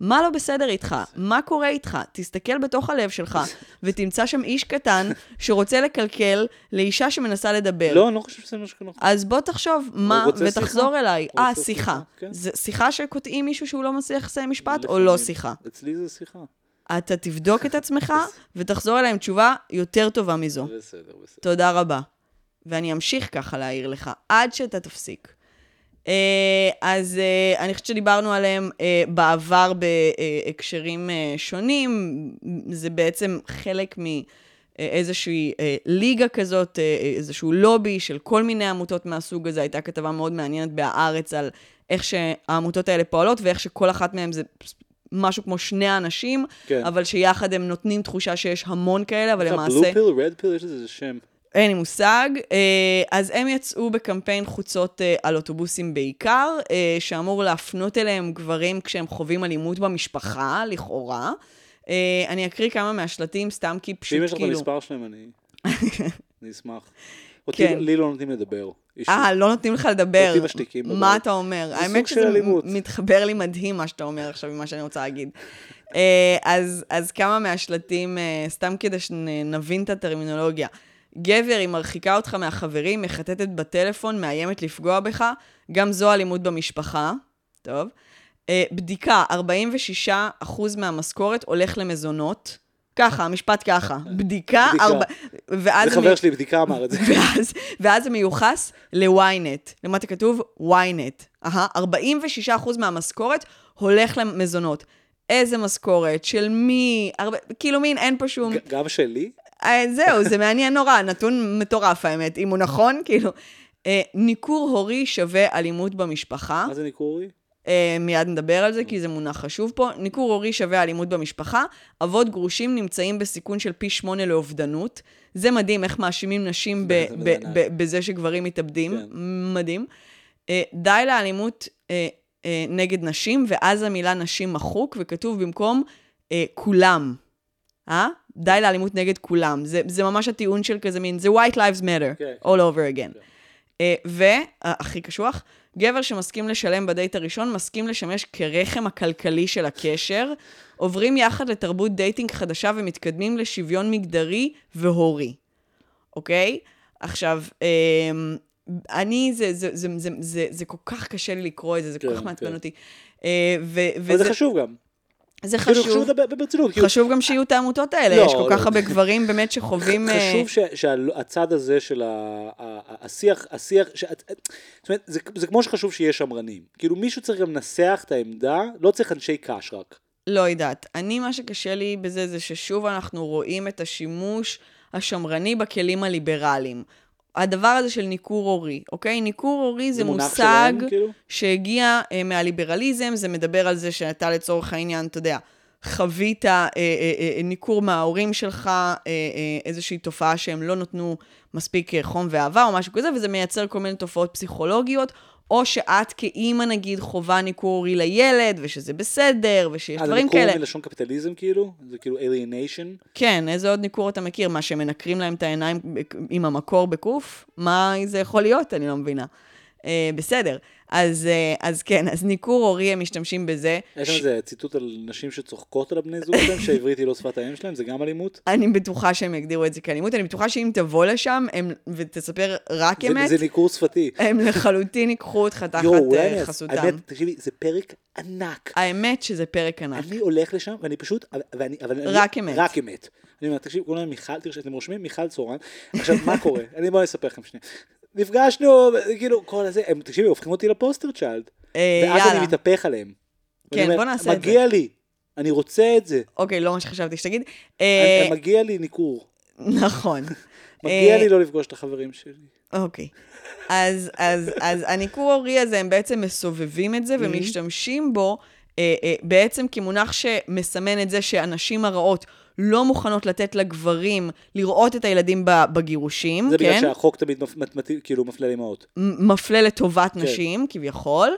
Speaker 1: מה לא בסדר איתך? מה קורה איתך? תסתכל בתוך הלב שלך, ותמצא שם איש קטן שרוצה לקלקל לאישה שמנסה לדבר.
Speaker 3: לא, אני לא חושב שזה מה שקורה.
Speaker 1: אז בוא תחשוב מה, ותחזור
Speaker 3: שיחה?
Speaker 1: אליי. אה, שיחה.
Speaker 3: שיחה, כן.
Speaker 1: זה שיחה שקוטעים מישהו שהוא לא מצליח לסיים משפט, או לא. שיחה?
Speaker 3: אצלי זה שיחה.
Speaker 1: אתה תבדוק את עצמך, ותחזור אליי עם תשובה יותר טובה מזו.
Speaker 3: בסדר, בסדר.
Speaker 1: תודה רבה. ואני אמשיך ככה להעיר לך, עד שאתה תפסיק. אה, אז אה, אני חושבת שדיברנו עליהם אה, בעבר בהקשרים שונים. זה בעצם חלק מאיזושהי ליגה כזאת, איזשהו לובי של כל מיני עמותות מהסוג הזה. הייתה כתבה מאוד מעניינת בהארץ על איך שהעמותות האלה פועלות, ואיך שכל אחת מהן זה משהו כמו שני אנשים,
Speaker 3: כן.
Speaker 1: אבל שיחד הם נותנים תחושה שיש המון כאלה, אבל למעשה...
Speaker 3: בלו פיל, רד פיל, יש לזה שם.
Speaker 1: אין לי מושג. אה, אז הם יצאו בקמפיין חוצות אה, על אוטובוסים בעיקר, אה, שאמור להפנות אליהם גברים כשהם חווים אלימות במשפחה, לכאורה. אני אקריא כמה מהשלטים, סתם כי פשוט
Speaker 3: ואם יש לך את
Speaker 1: כאילו...
Speaker 3: המספר שלהם, אני אני אשמח. אותי-
Speaker 1: כן.
Speaker 3: לי לא נותנים לדבר.
Speaker 1: אה, לא נותנים לך לדבר.
Speaker 3: אותי משתיקים בבית.
Speaker 1: מה אתה אומר?
Speaker 3: זה
Speaker 1: האמת
Speaker 3: סוג של
Speaker 1: שזה
Speaker 3: אלימות.
Speaker 1: מתחבר לי מדהים מה שאתה אומר עכשיו ממה שאני רוצה להגיד. אה, אז, אז כמה מהשלטים, אה, סתם כדי שנבין את הטרמינולוגיה. גבר, היא מרחיקה אותך מהחברים, מחטטת בטלפון, מאיימת לפגוע בך, גם זו אלימות במשפחה. טוב. אה, בדיקה, 46% מהמשכורת הולך למזונות. ככה, המשפט ככה. בדיקה,
Speaker 3: בדיקה.
Speaker 1: ארבע... ואז
Speaker 3: זה חבר שלי, בדיקה אמר את זה.
Speaker 1: ואז, ואז זה מיוחס ל-ynet. למטה כתוב ynet. אהה, 46% מהמשכורת הולך למזונות. איזה משכורת? של מי? הרבה, כאילו מין, אין פה שום...
Speaker 3: גם שלי?
Speaker 1: אה, זהו, זה מעניין נורא, נתון מטורף האמת. אם הוא נכון, כאילו... אה, ניכור הורי שווה אלימות במשפחה.
Speaker 3: מה זה ניכורי?
Speaker 1: אה, מיד נדבר על זה, כי זה מונח חשוב פה. ניכור הורי שווה אלימות במשפחה. אבות גרושים נמצאים בסיכון של פי שמונה לאובדנות. זה מדהים איך מאשימים נשים בזה שגברים מתאבדים.
Speaker 3: כן.
Speaker 1: מדהים. אה, די לאלימות אה, אה, נגד נשים, ואז המילה נשים מחוק, וכתוב במקום אה, כולם. אה? די לאלימות נגד כולם. זה, זה ממש הטיעון של כזה מין, זה white lives matter,
Speaker 3: כן.
Speaker 1: all over again. אה, והכי קשוח, גבר שמסכים לשלם בדייט הראשון, מסכים לשמש כרחם הכלכלי של הקשר, עוברים יחד לתרבות dating חדשה ומתקדמים לשוויון מגדרי והורי, אוקיי? עכשיו, אה, אני, זה, זה, זה, זה, זה, זה כל כך קשה לי לקרוא את זה, זה כל
Speaker 3: כן,
Speaker 1: כך מעצבן
Speaker 3: כן.
Speaker 1: אותי. אה, ו-
Speaker 3: אבל זה
Speaker 1: וזה
Speaker 3: חשוב גם.
Speaker 1: זה
Speaker 3: כאילו,
Speaker 1: חשוב.
Speaker 3: ברצינות. כאילו,
Speaker 1: חשוב גם שיהיו את העמותות האלה,
Speaker 3: לא,
Speaker 1: יש כל
Speaker 3: לא.
Speaker 1: כך הרבה גברים באמת שחווים... אה,
Speaker 3: חשוב ש- שהצד הזה של השיח, השיח, ש- זאת אומרת, זה- זה כמו שחשוב שיהיה שמרנים. כאילו מישהו צריך גם לנסח את העמדה, לא צריך אנשי קש רק.
Speaker 1: לא יודעת. אני, מה שקשה לי בזה, זה ששוב אנחנו רואים את השימוש השמרני בכלים הליברליים. הדבר הזה של ניכור הורי, אוקיי? ניכור הורי זה,
Speaker 3: זה
Speaker 1: מושג
Speaker 3: שלהם, כאילו?
Speaker 1: שהגיע אה, מהליברליזם, זה מדבר על זה שאתה לצורך העניין, אתה יודע, חווית אה, אה, אה, ניכור מההורים שלך, אה, אה, איזושהי תופעה שהם לא נתנו מספיק אה, חום ואהבה או משהו כזה, וזה מייצר כל מיני תופעות פסיכולוגיות, או שאת כאימא נגיד חווה ניכור הורי לילד, ושזה בסדר, ושיש
Speaker 3: אה, זה
Speaker 1: דברים
Speaker 3: ניכור
Speaker 1: כאלה.
Speaker 3: מלשון קפיטליזם כאילו? זה כאילו alienation?
Speaker 1: כן, איזה עוד ניכור אתה מכיר? מה, שמנקרים להם את העיניים עם המקור בקוף? מה זה יכול להיות? אני לא מבינה. אה, בסדר. אז, אה, אז כן, אז ניכור הורי, הם משתמשים בזה.
Speaker 3: יש שם איזה ציטוט על נשים שצוחקות על הבני זוג שלהם, שהעברית היא לא שפת האם שלהם, זה גם אלימות?
Speaker 1: אני בטוחה שהם יגדירו את זה כאלימות, אני בטוחה שאם תבוא לשם הם, ותספר רק
Speaker 3: זה-
Speaker 1: אמת,
Speaker 3: זה ניכור שפתי.
Speaker 1: הם לחלוטין ייקחו אותך תחת
Speaker 3: אולי
Speaker 1: אה,
Speaker 3: אני-
Speaker 1: חסותם.
Speaker 3: האמת, תקשיבי, זה פרק ענק.
Speaker 1: האמת שזה פרק ענק.
Speaker 3: אני הולך לשם, ואני פשוט, ואני, אבל אני,
Speaker 1: רק אמת.
Speaker 3: רק אמת. אני אומר, תקשיב, להם מיכל, תראה, אתם רושמים מיכל צורן, עכשיו, מה קורה? אני בוא אספר לכם שנייה. נפגשנו, כאילו, כל הזה, הם, תקשיבי, הופכים אותי לפוסטר צ'יילד.
Speaker 1: אה,
Speaker 3: ואז
Speaker 1: יאללה.
Speaker 3: אני מתהפך עליהם.
Speaker 1: כן,
Speaker 3: אומר,
Speaker 1: בוא נעשה את זה.
Speaker 3: מגיע לי, אני רוצה את זה.
Speaker 1: אוקיי, לא מה שחשבתי שתגיד.
Speaker 3: אני-
Speaker 1: אה,
Speaker 3: מגיע לי ניכור.
Speaker 1: נכון.
Speaker 3: מגיע
Speaker 1: אה,
Speaker 3: לי לא לפגוש את החברים שלי.
Speaker 1: אוקיי. אז, אז, אז הניכור ההורי הזה, הם בעצם מסובבים את זה
Speaker 3: Mm-hmm.
Speaker 1: ומשתמשים בו אה, אה, בעצם כמונח שמסמן את זה שהנשים הרעות לא מוכנות לתת לגברים לראות את הילדים בגירושים,
Speaker 3: זה בגלל
Speaker 1: כן?
Speaker 3: שהחוק תמיד מפ- מת- כאילו מפלה לאמהות.
Speaker 1: מפלה לטובת
Speaker 3: כן.
Speaker 1: נשים, כביכול.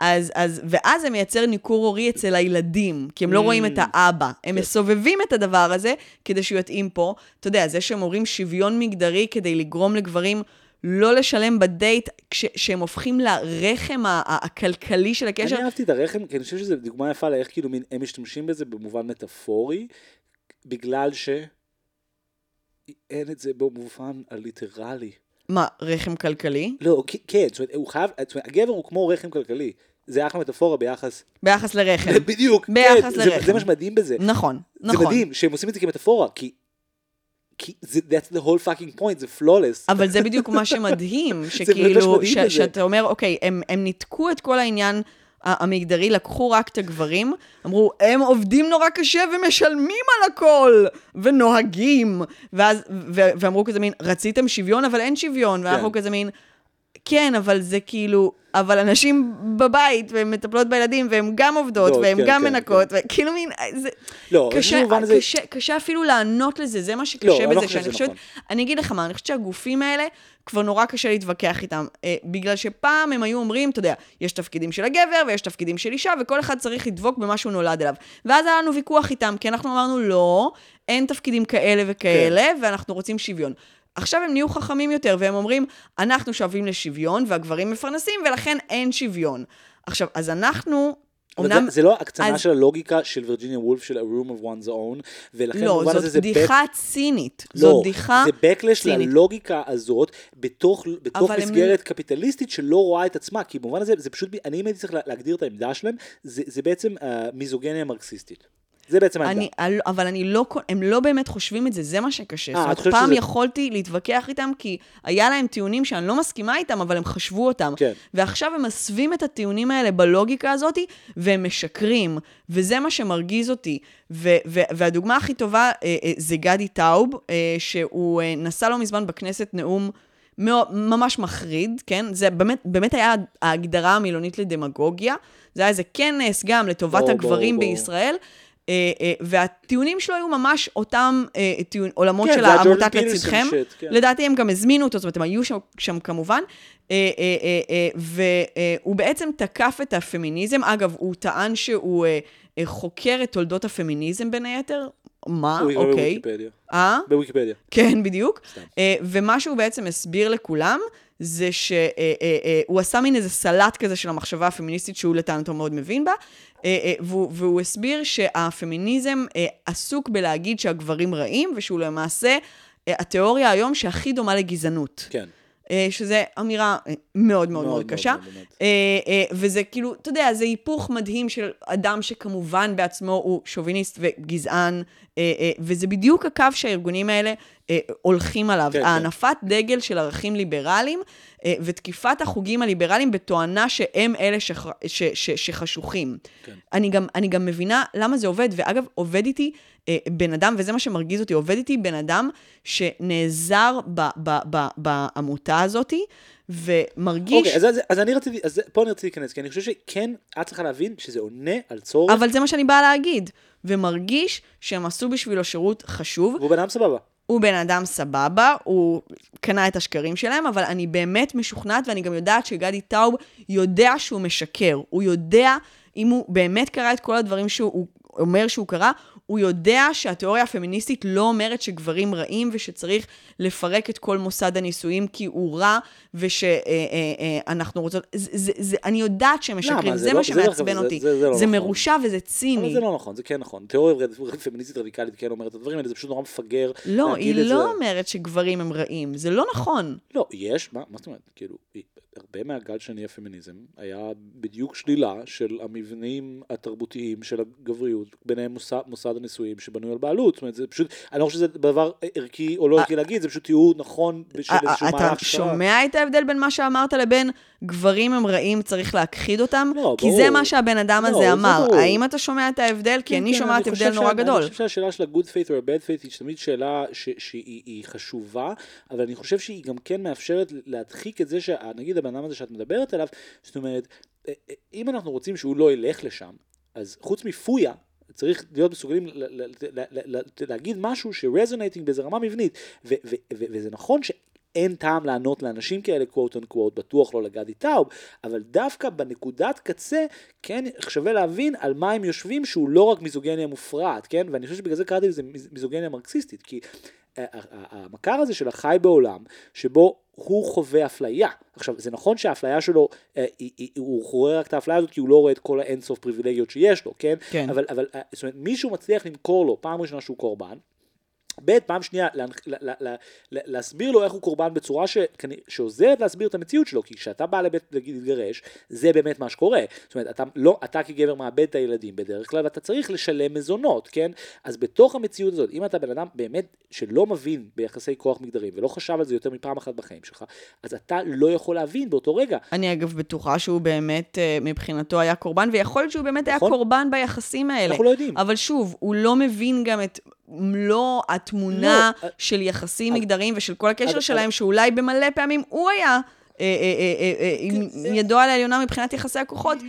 Speaker 1: אז, אז, ואז זה מייצר ניכור הורי אצל הילדים, כי הם לא
Speaker 3: Mm.
Speaker 1: רואים את האבא. הם
Speaker 3: כן.
Speaker 1: מסובבים את הדבר הזה כדי שהוא יתאים פה. אתה יודע, זה שהם אומרים שוויון מגדרי כדי לגרום לגברים לא לשלם בדייט, כש, שהם הופכים לרחם הכלכלי של הקשר.
Speaker 3: אני אהבתי את הרחם, כי אני חושב שזו דוגמה יפה לאיך כאילו מין- הם משתמשים בזה במובן מטאפורי, בגלל ש... אין את זה במובן הליטרלי.
Speaker 1: מה, רחם כלכלי?
Speaker 3: לא, כן, זאת אומרת, הוא חייב, זאת אומרת, הגבר הוא כמו רחם כלכלי. זה אחלה מטאפורה ביחס...
Speaker 1: ביחס לרחם.
Speaker 3: בדיוק, כן,
Speaker 1: ביחס
Speaker 3: זה-
Speaker 1: לרחם.
Speaker 3: זה מה שמדהים בזה.
Speaker 1: נכון,
Speaker 3: זה
Speaker 1: נכון.
Speaker 3: מדהים שהם עושים את זה כמטאפורה, כי... כי זה, that's the whole fucking point, זה flawless.
Speaker 1: אבל זה בדיוק מה שמדהים, שכאילו, ש-. שאתה אומר, אוקיי, הם, הם ניתקו את כל העניין המגדרי, לקחו רק את הגברים, אמרו, הם עובדים נורא קשה ומשלמים על הכל, ונוהגים, ואז, ו- ואמרו כזה מין, רציתם שוויון, אבל אין שוויון, ואנחנו
Speaker 3: כן.
Speaker 1: כזה מין, כן, אבל זה כאילו, אבל אנשים בבית, והן מטפלות בילדים, והן גם עובדות,
Speaker 3: לא,
Speaker 1: והן
Speaker 3: כן,
Speaker 1: גם
Speaker 3: כן,
Speaker 1: מנקות, וכאילו מין, זה...
Speaker 3: לא,
Speaker 1: קשה,
Speaker 3: במובן הזה-
Speaker 1: קשה, קשה אפילו לענות לזה, זה מה שקשה
Speaker 3: לא, אני לא
Speaker 1: בזה, שאני
Speaker 3: שזה
Speaker 1: חושבת,
Speaker 3: נכון.
Speaker 1: אני אגיד לך מה, אני חושבת שהגופים האלה, כבר נורא קשה להתווכח איתם, אה, בגלל שפעם הם היו אומרים, אתה יודע, יש תפקידים של הגבר ויש תפקידים של אישה, וכל אחד צריך לדבוק במה שהוא נולד אליו. ואז היה לנו ויכוח איתם, כי אנחנו אמרנו, לא, אין תפקידים כאלה וכאלה,
Speaker 3: כן.
Speaker 1: ואנחנו רוצים שוויון. עכשיו הם נהיו חכמים יותר, והם אומרים, אנחנו שואבים לשוויון, והגברים מפרנסים, ולכן אין שוויון. עכשיו, אז אנחנו, אמנם...
Speaker 3: זה, זה לא הקצנה
Speaker 1: אז-
Speaker 3: של הלוגיקה של וירג'יניה וולף של A Room of One's Own, ולכן
Speaker 1: לא,
Speaker 3: במובן
Speaker 1: זאת
Speaker 3: הזה זה
Speaker 1: בדיחה צינית.
Speaker 3: לא,
Speaker 1: זאת בדיחה
Speaker 3: זה backlash
Speaker 1: צינית.
Speaker 3: ללוגיקה הזאת בתוך, בתוך
Speaker 1: אבל הם-
Speaker 3: מסגרת קפיטליסטית שלא רואה את עצמה, כי במובן הזה זה פשוט, אני אם הייתי צריך לה- להגדיר את העמדה שלהם, זה, זה בעצם uh, מיזוגניה מרקסיסטית. זה בעצם העמדה.
Speaker 1: אני, אבל אני לא, הם לא באמת חושבים את זה, זה מה שקשה.
Speaker 3: אה,
Speaker 1: זאת
Speaker 3: את
Speaker 1: אומרת, פעם
Speaker 3: שזה-
Speaker 1: יכולתי להתווכח איתם, כי היה להם טיעונים שאני לא מסכימה איתם, אבל הם חשבו אותם.
Speaker 3: כן.
Speaker 1: ועכשיו הם מסווים את הטיעונים האלה בלוגיקה הזאת, והם משקרים, וזה מה שמרגיז אותי. ו- ו- והדוגמה הכי טובה אה, אה, זה גדי טאוב, אה, שהוא נשא לא מזמן בכנסת נאום מאוד, ממש מחריד, כן? זה באמת, באמת היה ההגדרה המילונית לדמגוגיה. זה היה איזה כנס גם לטובת
Speaker 3: ברור,
Speaker 1: הגברים
Speaker 3: ברור, ברור.
Speaker 1: בישראל. והטיעונים שלו היו ממש אותם אה, טיעון, עולמות
Speaker 3: כן,
Speaker 1: של העמותת לצדכם.
Speaker 3: כן.
Speaker 1: לדעתי הם גם הזמינו אותו, זאת אומרת, הם היו שם, שם כמובן. אה, אה, אה, אה, והוא בעצם תקף את הפמיניזם. אגב, הוא טען שהוא אה, אה, חוקר את תולדות הפמיניזם בין היתר. מה? אוקיי.
Speaker 3: בוויקיפדיה.
Speaker 1: אה?
Speaker 3: בוויקיפדיה.
Speaker 1: כן, בדיוק.
Speaker 3: סתם.
Speaker 1: אה, ומה שהוא בעצם הסביר לכולם, זה שהוא עשה מין איזה סלט כזה של המחשבה הפמיניסטית שהוא לטענתו מאוד מבין בה, אה, אה, והוא, והוא הסביר שהפמיניזם אה, עסוק בלהגיד שהגברים רעים, ושהוא למעשה אה, התיאוריה היום שהכי דומה לגזענות.
Speaker 3: כן.
Speaker 1: אה, שזה אמירה אה, מאוד מאוד מאוד קשה.
Speaker 3: מאוד.
Speaker 1: אה, אה, וזה כאילו, אתה יודע, זה היפוך מדהים של אדם שכמובן בעצמו הוא שוביניסט וגזען, אה, אה, וזה בדיוק הקו שהארגונים האלה אה, הולכים עליו.
Speaker 3: כן, כן.
Speaker 1: ההנפת דגל של ערכים ליברליים אה, ותקיפת החוגים הליברליים בתואנה שהם אלה שח, ש, ש, שחשוכים.
Speaker 3: כן.
Speaker 1: אני, גם, אני גם מבינה למה זה עובד, ואגב, עובד איתי אה, בן אדם, וזה מה שמרגיז אותי, עובד איתי בן אדם שנעזר ב, ב, ב, בעמותה הזאתי, ומרגיש...
Speaker 3: אוקיי, אז, אז, אז אני רציתי, אז פה אני רציתי להיכנס, כי אני חושב שכן, את צריכה להבין שזה עונה על צורך,
Speaker 1: אבל זה מה שאני באה להגיד. ומרגיש שהם עשו בשבילו שירות חשוב.
Speaker 3: והוא בן אדם סבבה.
Speaker 1: הוא בן אדם סבבה, הוא קנה את השקרים שלהם, אבל אני באמת משוכנעת, ואני גם יודעת שגדי טאוב יודע שהוא משקר. הוא יודע, אם הוא באמת קרא את כל הדברים שהוא אומר שהוא קרא, הוא יודע שהתיאוריה הפמיניסטית לא אומרת שגברים רעים ושצריך לפרק את כל מוסד הנישואים כי הוא רע ושאנחנו רוצות... זה, זה, זה, אני יודעת שהם משקרים? זה,
Speaker 3: זה
Speaker 1: מה
Speaker 3: לא- זה דרך
Speaker 1: שמעצבן
Speaker 3: אגב, זה-
Speaker 1: אותי.
Speaker 3: זה- זה לא
Speaker 1: זה
Speaker 3: נכון.
Speaker 1: מרושע וזה
Speaker 3: אבל
Speaker 1: ציני.
Speaker 3: זה לא נכון, זה כן נכון. תיאוריה פמיניסטית רדיקלית כן אומרת את הדברים האלה, זה פשוט נורא מפגר
Speaker 1: לא, היא
Speaker 3: את זה.
Speaker 1: לא אומרת שגברים הם רעים, זה לא נכון.
Speaker 3: לא, יש, מה, מה זאת אומרת? כאילו, הרבה מהגל שני הפמיניזם היה בדיוק שלילה של המבנים התרבותיים של הגבריות, ביניהם מוסד, מוסד הנישואים שבנוי על בעלות. זאת אומרת, זה פשוט, אני לא חושב שזה דבר ערכי או לא ערכי להגיד, זה פשוט תיאור נכון של
Speaker 1: א-
Speaker 3: איזשהו
Speaker 1: אה, אתה
Speaker 3: מהלך שקרה.
Speaker 1: שומע את ההבדל בין מה שאמרת לבין גברים הם רעים, צריך להכחיד אותם?
Speaker 3: לא,
Speaker 1: כי זה
Speaker 3: ברור.
Speaker 1: מה שהבן אדם
Speaker 3: לא,
Speaker 1: הזה
Speaker 3: זה
Speaker 1: אמר.
Speaker 3: ברור.
Speaker 1: האם אתה שומע את ההבדל? כי
Speaker 3: כן,
Speaker 1: אני
Speaker 3: כן,
Speaker 1: שומעת הבדל נורא גדול.
Speaker 3: אני חושב שהשאלה של ה-good faith or bad faith היא תמיד שאלה שהיא היא חשובה, אבל אני חושב שהיא גם כן מאפשרת להדחיק את זה שנגיד הבן אדם הזה שאת מדברת עליו, זאת אומרת, אה, אה, אם אנחנו רוצים שהוא לא ילך לשם, אז חוץ מפויה, צריך להיות מסוגלים להגיד משהו שרזונטינג באיזה רמה מבנית, וזה נכון ש... אין טעם לענות לאנשים כאלה, קוואט און קוואט, בטוח לא לגדי טאוב, אבל דווקא בנקודת קצה, כן שווה להבין על מה הם יושבים, שהוא לא רק מיזוגניה מופרעת, כן? ואני חושב שבגלל זה קראתי לזה מיז- מיזוגניה מרקסיסטית, כי ה- ה- ה- המכר הזה של החי בעולם, שבו הוא חווה אפליה. עכשיו, זה נכון שהאפליה שלו, אה, היא- היא- הוא חווה רק את האפליה הזאת כי הוא לא רואה את כל האינסוף פריבילגיות שיש לו, כן?
Speaker 1: כן.
Speaker 3: אבל, אבל אה, זאת אומרת, מישהו מצליח למכור לו, פעם ראשונה שהוא קורבן, ב', פעם שנייה, להנח- ל- ל- ל- ל- להסביר לו איך הוא קורבן בצורה שכנ- שעוזרת להסביר את המציאות שלו, כי כשאתה בא לבית להתגרש, זה באמת מה שקורה. זאת אומרת, אתה, לא, אתה כגבר מאבד את הילדים בדרך כלל, ואתה צריך לשלם מזונות, כן? אז בתוך המציאות הזאת, אם אתה בן אדם באמת שלא מבין ביחסי כוח מגדרים, ולא חשב על זה יותר מפעם אחת בחיים שלך, אז אתה לא יכול להבין באותו רגע.
Speaker 1: אני אגב בטוחה שהוא באמת, אה, מבחינתו היה קורבן, ויכול להיות שהוא באמת היה
Speaker 3: נכון.
Speaker 1: קורבן ביחסים האלה.
Speaker 3: אנחנו לא יודעים.
Speaker 1: אבל שוב, הוא לא מבין גם את מלוא התמונה
Speaker 3: לא,
Speaker 1: של יחסים
Speaker 3: אבל-
Speaker 1: מגדריים ושל כל הקשר
Speaker 3: אבל-
Speaker 1: שלהם, שאולי במלא פעמים הוא היה אה, אה, אה, אה, אה, עם ידו על העליונה מבחינת יחסי הכוחות.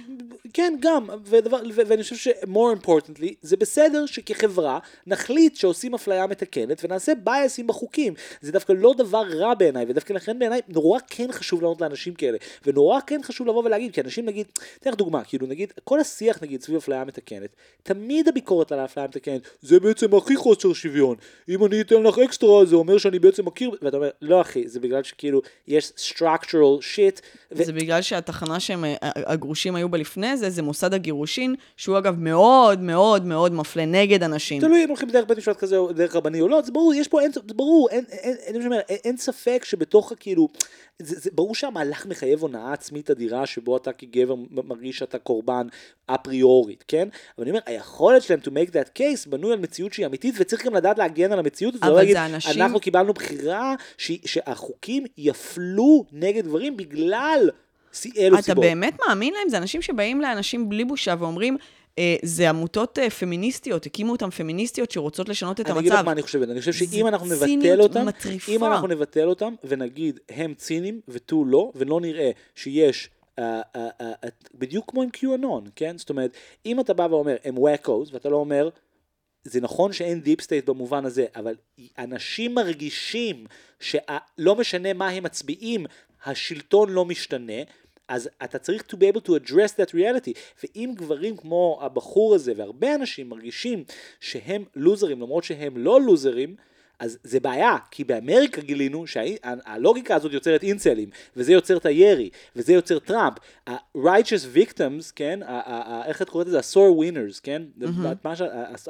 Speaker 3: כן, גם, ודבר, ו- ואני חושב ש-more importantly, זה בסדר שכחברה נחליט שעושים אפליה מתקנת ונעשה בייסים בחוקים. זה דווקא לא דבר רע בעיניי, ודווקא לכן בעיניי נורא כן חשוב לענות לאנשים כאלה, ונורא כן חשוב לבוא ולהגיד, כי אנשים נגיד, אתן לך דוגמה, כאילו נגיד, כל השיח נגיד סביב אפליה מתקנת, תמיד הביקורת על האפליה המתקנת, זה בעצם הכי חוסר שוויון, אם אני אתן לך אקסטרה זה אומר שאני בעצם מכיר, ואתה אומר, לא אחי, זה בגלל שכאילו יש structural shit, ו-
Speaker 1: זה בגלל שהתחנה שהם, הגרושים היו בה זה, זה מוסד הגירושין, שהוא אגב מאוד מאוד מאוד מפלה נגד אנשים.
Speaker 3: תלוי אם הולכים דרך בית משפט כזה או דרך רבני או לא, זה ברור, יש פה, אין, זה ברור, אין, אין, אין, אין, אין, אין ספק שבתוך כאילו, זה, זה ברור שהמהלך מחייב הונאה עצמית אדירה שבו אתה כגבר מרגיש שאתה קורבן אפריורית, כן? אבל אני אומר, היכולת שלהם to make that case בנוי על מציאות שהיא אמיתית וצריך גם לדעת להגן על המציאות הזאת,
Speaker 1: אבל
Speaker 3: לא להגיד,
Speaker 1: זה אנשים-
Speaker 3: אנחנו קיבלנו בחירה ש, שהחוקים יפלו נגד גברים בגלל סי- אלו
Speaker 1: אתה
Speaker 3: סיבות.
Speaker 1: באמת מאמין להם? זה אנשים שבאים לאנשים בלי בושה ואומרים, אה, זה עמותות אה, פמיניסטיות, הקימו אותן פמיניסטיות שרוצות לשנות את
Speaker 3: אני אגיד לך
Speaker 1: המצב.
Speaker 3: מה אני חושבת, אני חושב שאם אנחנו נבטל אותם,
Speaker 1: מטריפה.
Speaker 3: אם אנחנו נבטל אותם ונגיד הם ציניים ותו לא, ולא נראה שיש... Uh, uh, uh, בדיוק כמו עם QAnon, כן? זאת אומרת, אם אתה בא ואומר הם wackos, ואתה לא אומר, זה נכון שאין deep state במובן הזה, אבל אנשים מרגישים שלא משנה מה הם מצביעים, השלטון לא משתנה, אז אתה צריך to be able to address that reality. ואם גברים כמו הבחור הזה והרבה אנשים מרגישים שהם לוזרים למרות שהם לא לוזרים, אז זה בעיה, כי באמריקה גילינו שהלוגיקה הזאת יוצרת אינסלים, וזה יוצר את הירי, וזה יוצר טראמפ. ה-righteous victims, כן, איך את קוראת לזה? ה-sore winners, כן? ה-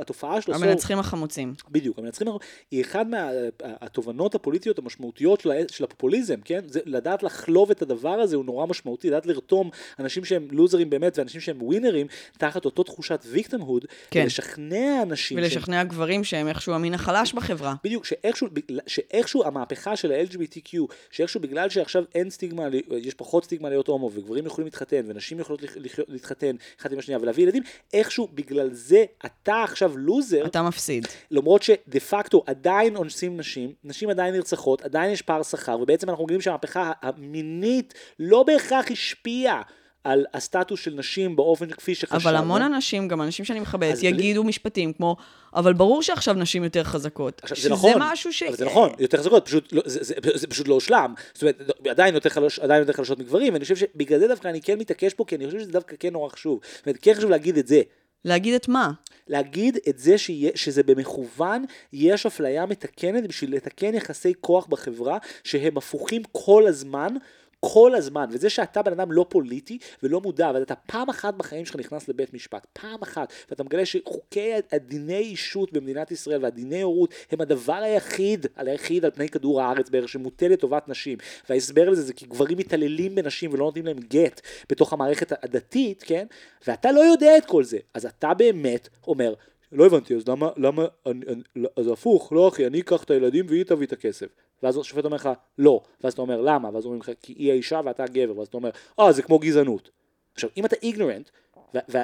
Speaker 3: התופעה של ה-sore
Speaker 1: המנצחים החמוצים.
Speaker 3: בדיוק, המנצחים היא אחת מהתובנות הפוליטיות המשמעותיות של, הפופוליזם, כן? לדעת לחלוב את הדבר הזה הוא נורא משמעותי, לדעת לרתום אנשים שהם לוזרים באמת ואנשים שהם ווינרים תחת אותו תחושת victimhood,
Speaker 1: כן.
Speaker 3: ולשכנע אנשים
Speaker 1: ולשכנע גברים שהם איכשהו המין החלש בחברה.
Speaker 3: בדיוק, שאיכשהו, שאיכשהו המהפכה של ה-LGBTQ, שאיכשהו בגלל שעכשיו אין סטיגמה, יש פחות סטיגמה להיות הומו, וגברים יכולים להתחתן, ונשים יכולות לח- לחיות- להתחתן אחת עם השנייה ולהביא ילדים, איכשהו בגלל זה אתה עכשיו לוזר,
Speaker 1: אתה מפסיד.
Speaker 3: למרות שדה פקטו עדיין אונסים נשים, נשים עדיין נרצחות, עדיין יש פער שכר, ובעצם אנחנו מגלים שהמהפכה המינית לא בהכרח השפיעה על הסטטוס של נשים באופן כפי שחשבנו.
Speaker 1: אבל המון אנשים, גם אנשים שאני מכבדת,
Speaker 3: אז בלי-
Speaker 1: יגידו משפטים כמו, אבל ברור שעכשיו נשים יותר חזקות.
Speaker 3: עכשיו, זה
Speaker 1: שזה
Speaker 3: נכון,
Speaker 1: משהו ש...
Speaker 3: אבל זה נכון, יותר חזקות, פשוט לא, זה, זה, זה פשוט לא הושלם. זאת אומרת, עדיין יותר, חלש, עדיין יותר חלשות מגברים, ואני חושב שבגלל זה דווקא אני כן מתעקש פה, כי אני חושב שזה דווקא כן נורא חשוב. זאת אומרת, כן חשוב להגיד את זה.
Speaker 1: להגיד את מה?
Speaker 3: להגיד את זה שיה, שזה במכוון, יש אפליה מתקנת בשביל לתקן יחסי כוח בחברה, שהם הפוכים כל הזמן. כל הזמן, וזה שאתה בן אדם לא פוליטי ולא מודע, ואתה פעם אחת בחיים שלך נכנס לבית משפט, פעם אחת, ואתה מגלה שחוקי הדיני אישות במדינת ישראל והדיני הורות הם הדבר היחיד, היחיד על פני כדור הארץ בערך שמוטה לטובת נשים, וההסבר לזה זה כי גברים מתעללים בנשים ולא נותנים להם גט בתוך המערכת הדתית, כן? ואתה לא יודע את כל זה, אז אתה באמת אומר, לא הבנתי, אז למה, למה, אני, אני, אז הפוך, לא אחי, אני אקח את הילדים והיא תביא את הכסף. ואז השופט אומר לך, לא. ואז אתה אומר, למה? ואז אומרים לך, כי היא האישה ואתה הגבר. ואז אתה אומר, אה, זה כמו גזענות. עכשיו, אם אתה איגנורנט,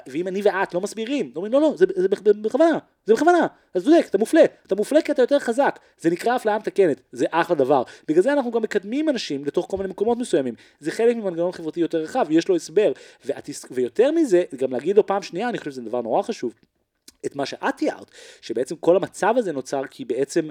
Speaker 3: ואם אני ואת לא מסבירים, אומרים, לא, לא, זה, זה בכ- בכוונה, זה בכוונה. אז צודק, אתה מופלה. אתה מופלה כי אתה יותר חזק. זה נקרא אפליה מתקנת, זה אחלה דבר. בגלל זה אנחנו גם מקדמים אנשים לתוך כל מיני מקומות מסוימים. זה חלק ממנגנון חברתי יותר רחב, יש לו הסבר. ויותר מזה, גם להגיד לו פעם שנייה, אני חושב שזה דבר נורא חשוב. את מה שאת תיארת, שבעצם כל המצב הזה נוצר כי בעצם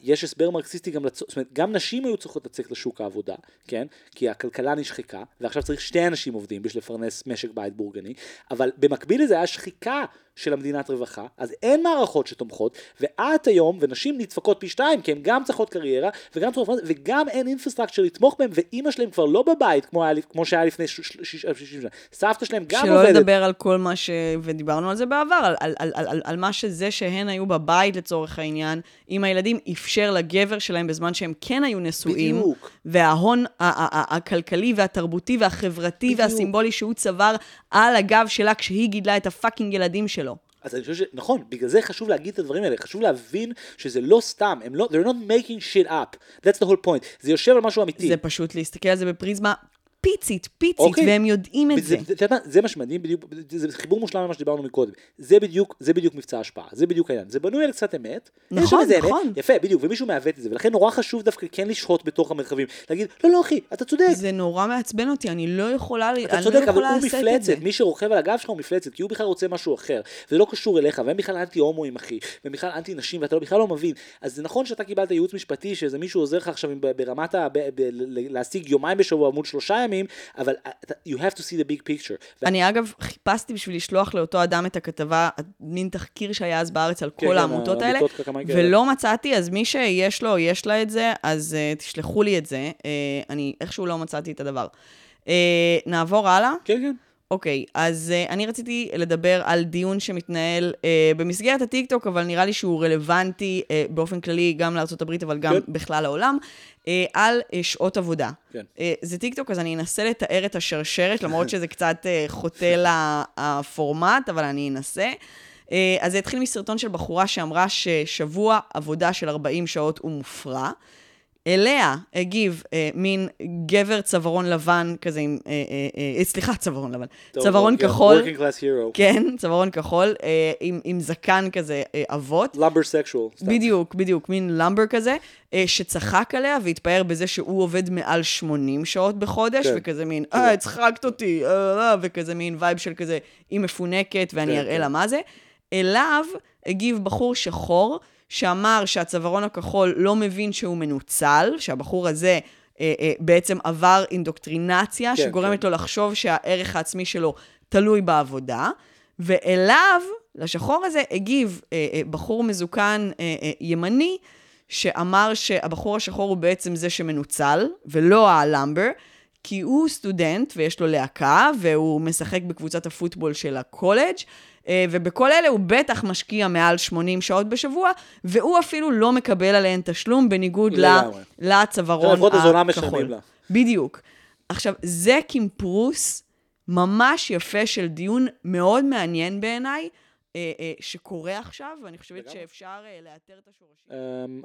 Speaker 3: יש הסבר מרקסיסטי גם, לצ... זאת אומרת, גם נשים היו צריכות לצאת לשוק העבודה, כן? כי הכלכלה נשחקה, ועכשיו צריך שתי אנשים עובדים בשביל לפרנס משק בית בורגני, אבל במקביל לזה היה שחיקה של המדינת רווחה, אז אין מערכות שתומכות, ואת היום, ונשים נדפקות פי שתיים, כי הן גם צריכות קריירה, וגם צריכות לפרנס, וגם אין infrastructure לתמוך בהם, ואימא שלהם כבר לא בבית, כמו, היה, כמו שהיה לפני ש- ש- ש- 60 שנה. סבתא שלהם גם
Speaker 1: שלא
Speaker 3: עובדת.
Speaker 1: לדבר על כל מה ש... ודיברנו על זה בעבר, על, על, על, על, על מה שזה שהן היו בבית לצורך העניין, עם הילדים, אפשר לגבר שלהם בזמן שהם כן היו נשואים.
Speaker 3: בדיוק.
Speaker 1: וההון הכלכלי והתרבותי והחברתי
Speaker 3: בדיוק.
Speaker 1: והסימבולי שהוא צבר על הגב שלה כשהיא גידלה את ה fucking ילדים שלו.
Speaker 3: אז אני חושב שנכון, בגלל זה חשוב להגיד את הדברים האלה, חשוב להבין שזה לא סתם, הם לא, they're not making shit up, that's the whole point, זה יושב על משהו אמיתי.
Speaker 1: זה פשוט להסתכל על זה בפריזמה פיצית, פיצית,
Speaker 3: אוקיי.
Speaker 1: והם יודעים את זה.
Speaker 3: זה, אתה מה, זה מה שמדהים בדיוק, זה, זה חיבור מושלם למה שדיברנו מקודם. זה בדיוק, זה בדיוק מבצע ההשפעה, זה בדיוק העניין. זה בנוי על קצת אמת.
Speaker 1: נכון,
Speaker 3: איזה אמת,
Speaker 1: נכון.
Speaker 3: יפה, בדיוק, ומישהו מעוות את זה, ולכן נורא חשוב דווקא כן לשהות בתוך המרחבים. להגיד, לא, לא אחי, אתה צודק.
Speaker 1: זה נורא מעצבן אותי, אני לא יכולה,
Speaker 3: אתה
Speaker 1: אני לא
Speaker 3: צודק, אבל
Speaker 1: יכולה
Speaker 3: הוא
Speaker 1: את זה.
Speaker 3: מפלצת, מי שרוכב על הגב שלך הוא מפלצת, כי הוא בכלל רוצה משהו אחר, זה לא קשור אליך, והם בכלל אנטי הומואים אחי, והם בכלל אנטי נשים, ואתה לא- בכלל לא מבין. אז זה נכון שאתה קיבלת ייעוץ משפטי, שאיזה מישהו עוזר לך עכשיו ברמת ה... להשיג יומיים בשבוע מול שלושה ימים, אבל אתה- you have to see the big picture.
Speaker 1: אני אגב חיפשתי בשביל לשלוח לאותו אדם את הכתבה, מין תחקיר שהיה אז בארץ על
Speaker 3: כן,
Speaker 1: כל
Speaker 3: כן,
Speaker 1: העמותות האלה. ולא מצאתי, אז מי שיש לו, יש לה את זה, אז uh, תשלחו לי את זה. Uh, אני איכשהו לא מצאתי את הדבר. Uh, נעבור הלאה?
Speaker 3: כן, כן.
Speaker 1: אוקיי, אז uh, אני רציתי לדבר על דיון שמתנהל uh, במסגרת הטיקטוק, אבל נראה לי שהוא רלוונטי uh, באופן כללי גם לארה"ב, אבל גם
Speaker 3: כן.
Speaker 1: בכלל לעולם, uh, על uh, שעות עבודה.
Speaker 3: כן.
Speaker 1: Uh, זה טיקטוק, אז אני אנסה לתאר את השרשרת, למרות שזה קצת uh, חוטא לפורמט, אבל אני אנסה. Uh, אז זה התחיל מסרטון של בחורה שאמרה ששבוע עבודה של 40 שעות הוא מופרע. אליה הגיב אה, מין גבר צווארון לבן כזה עם, אה, אה, אה, סליחה, צווארון לבן, צווארון כחול,
Speaker 3: working class hero.
Speaker 1: כן, צווארון כחול, אה, עם, עם זקן כזה אה, אבות.
Speaker 3: lumbersexual. סתם.
Speaker 1: בדיוק, בדיוק, מין lumber כזה, אה, שצחק עליה והתפאר בזה שהוא עובד מעל 80 שעות בחודש,
Speaker 3: כן.
Speaker 1: וכזה מין, אה, הצחקת אותי, אה, אה, וכזה מין vibe של כזה, היא מפונקת ואני
Speaker 3: כן,
Speaker 1: אראה
Speaker 3: כן.
Speaker 1: לה מה זה. אליו הגיב בחור שחור, שאמר שהצווארון הכחול לא מבין שהוא מנוצל, שהבחור הזה אה, אה, בעצם עבר אינדוקטרינציה,
Speaker 3: כן,
Speaker 1: שגורמת
Speaker 3: כן.
Speaker 1: לו לחשוב שהערך העצמי שלו תלוי בעבודה, ואליו, לשחור הזה, הגיב אה, אה, בחור מזוקן אה, אה, ימני, שאמר שהבחור השחור הוא בעצם זה שמנוצל, ולא הלמבר, כי הוא סטודנט ויש לו להקה, והוא משחק בקבוצת הפוטבול של הקולג', ובכל אלה הוא בטח משקיע מעל 80 שעות בשבוע, והוא אפילו לא מקבל עליהן תשלום, בניגוד. לצווארון
Speaker 3: חברות הזונה
Speaker 1: הכחול.
Speaker 3: משלמים לה.
Speaker 1: בדיוק. עכשיו, זה קימפרוס ממש יפה של דיון מאוד מעניין בעיניי, אה, אה, שקורה עכשיו, ואני חושבת. שאפשר אה, לאתר את השורשים.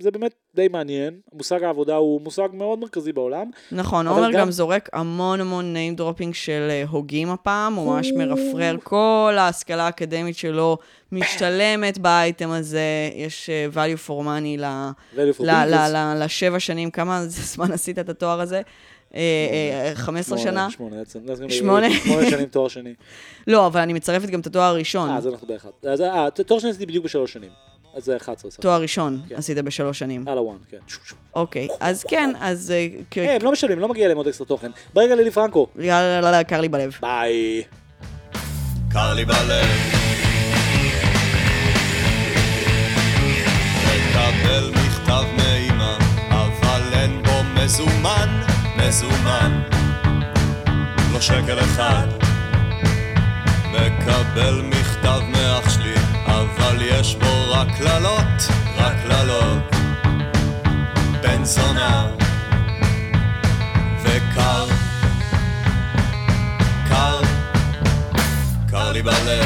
Speaker 3: זה באמת די מעניין. מושג העבודה הוא מושג מאוד מרכזי בעולם.
Speaker 1: נכון, עומר
Speaker 3: גם-
Speaker 1: גם זורק המון המון name dropping של אה, הוגים הפעם, הוא ממש מרפרר כל ההשכלה האקדמית שלו, משתלמת באייטם הזה, יש אה, value for money ל... לשבע שנים, כמה זמן עשית את התואר הזה? אה, אה, 15
Speaker 3: שמונה,
Speaker 1: שנה?
Speaker 3: שמונה, בעצם. זה גם-
Speaker 1: שמונה?
Speaker 3: שמונה שנים תואר שני.
Speaker 1: לא, אבל אני מצרפת גם את התואר הראשון.
Speaker 3: אה, אז אנחנו באחד. אה, תואר שני עשיתי בדיוק בשלוש שנים. אז זה 11 סך.
Speaker 1: תואר ראשון
Speaker 3: כן.
Speaker 1: עשית בשלוש שנים.
Speaker 3: על הוואן, כן.
Speaker 1: אוקיי, אז כן, אז אה,
Speaker 3: אה, הם לא משלמים, לא מגיע להם עוד אקסטרה תוכן. ברגע לילי פרנקו.
Speaker 1: יאללה, קר לי בלב.
Speaker 3: ביי.
Speaker 4: קר לי בלב. מקבל מכתב מאמא, אבל אין בו מזומן, מזומן. לא שקל אחד. מקבל מכתב מאח שלי, אבל יש בו רק קללות, רק קללות. בן זונה וקר, קר, קר לי בלב.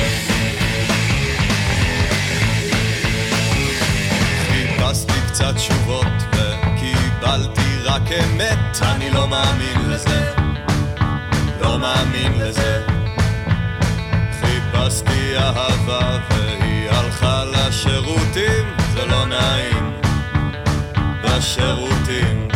Speaker 4: חיפשתי קצת תשובות וקיבלתי רק אמת, אני לא מאמין לזה, לא מאמין לזה. חיפשתי אהבה והיא הלכה לשירותים, זה לא נעים, בשירותים.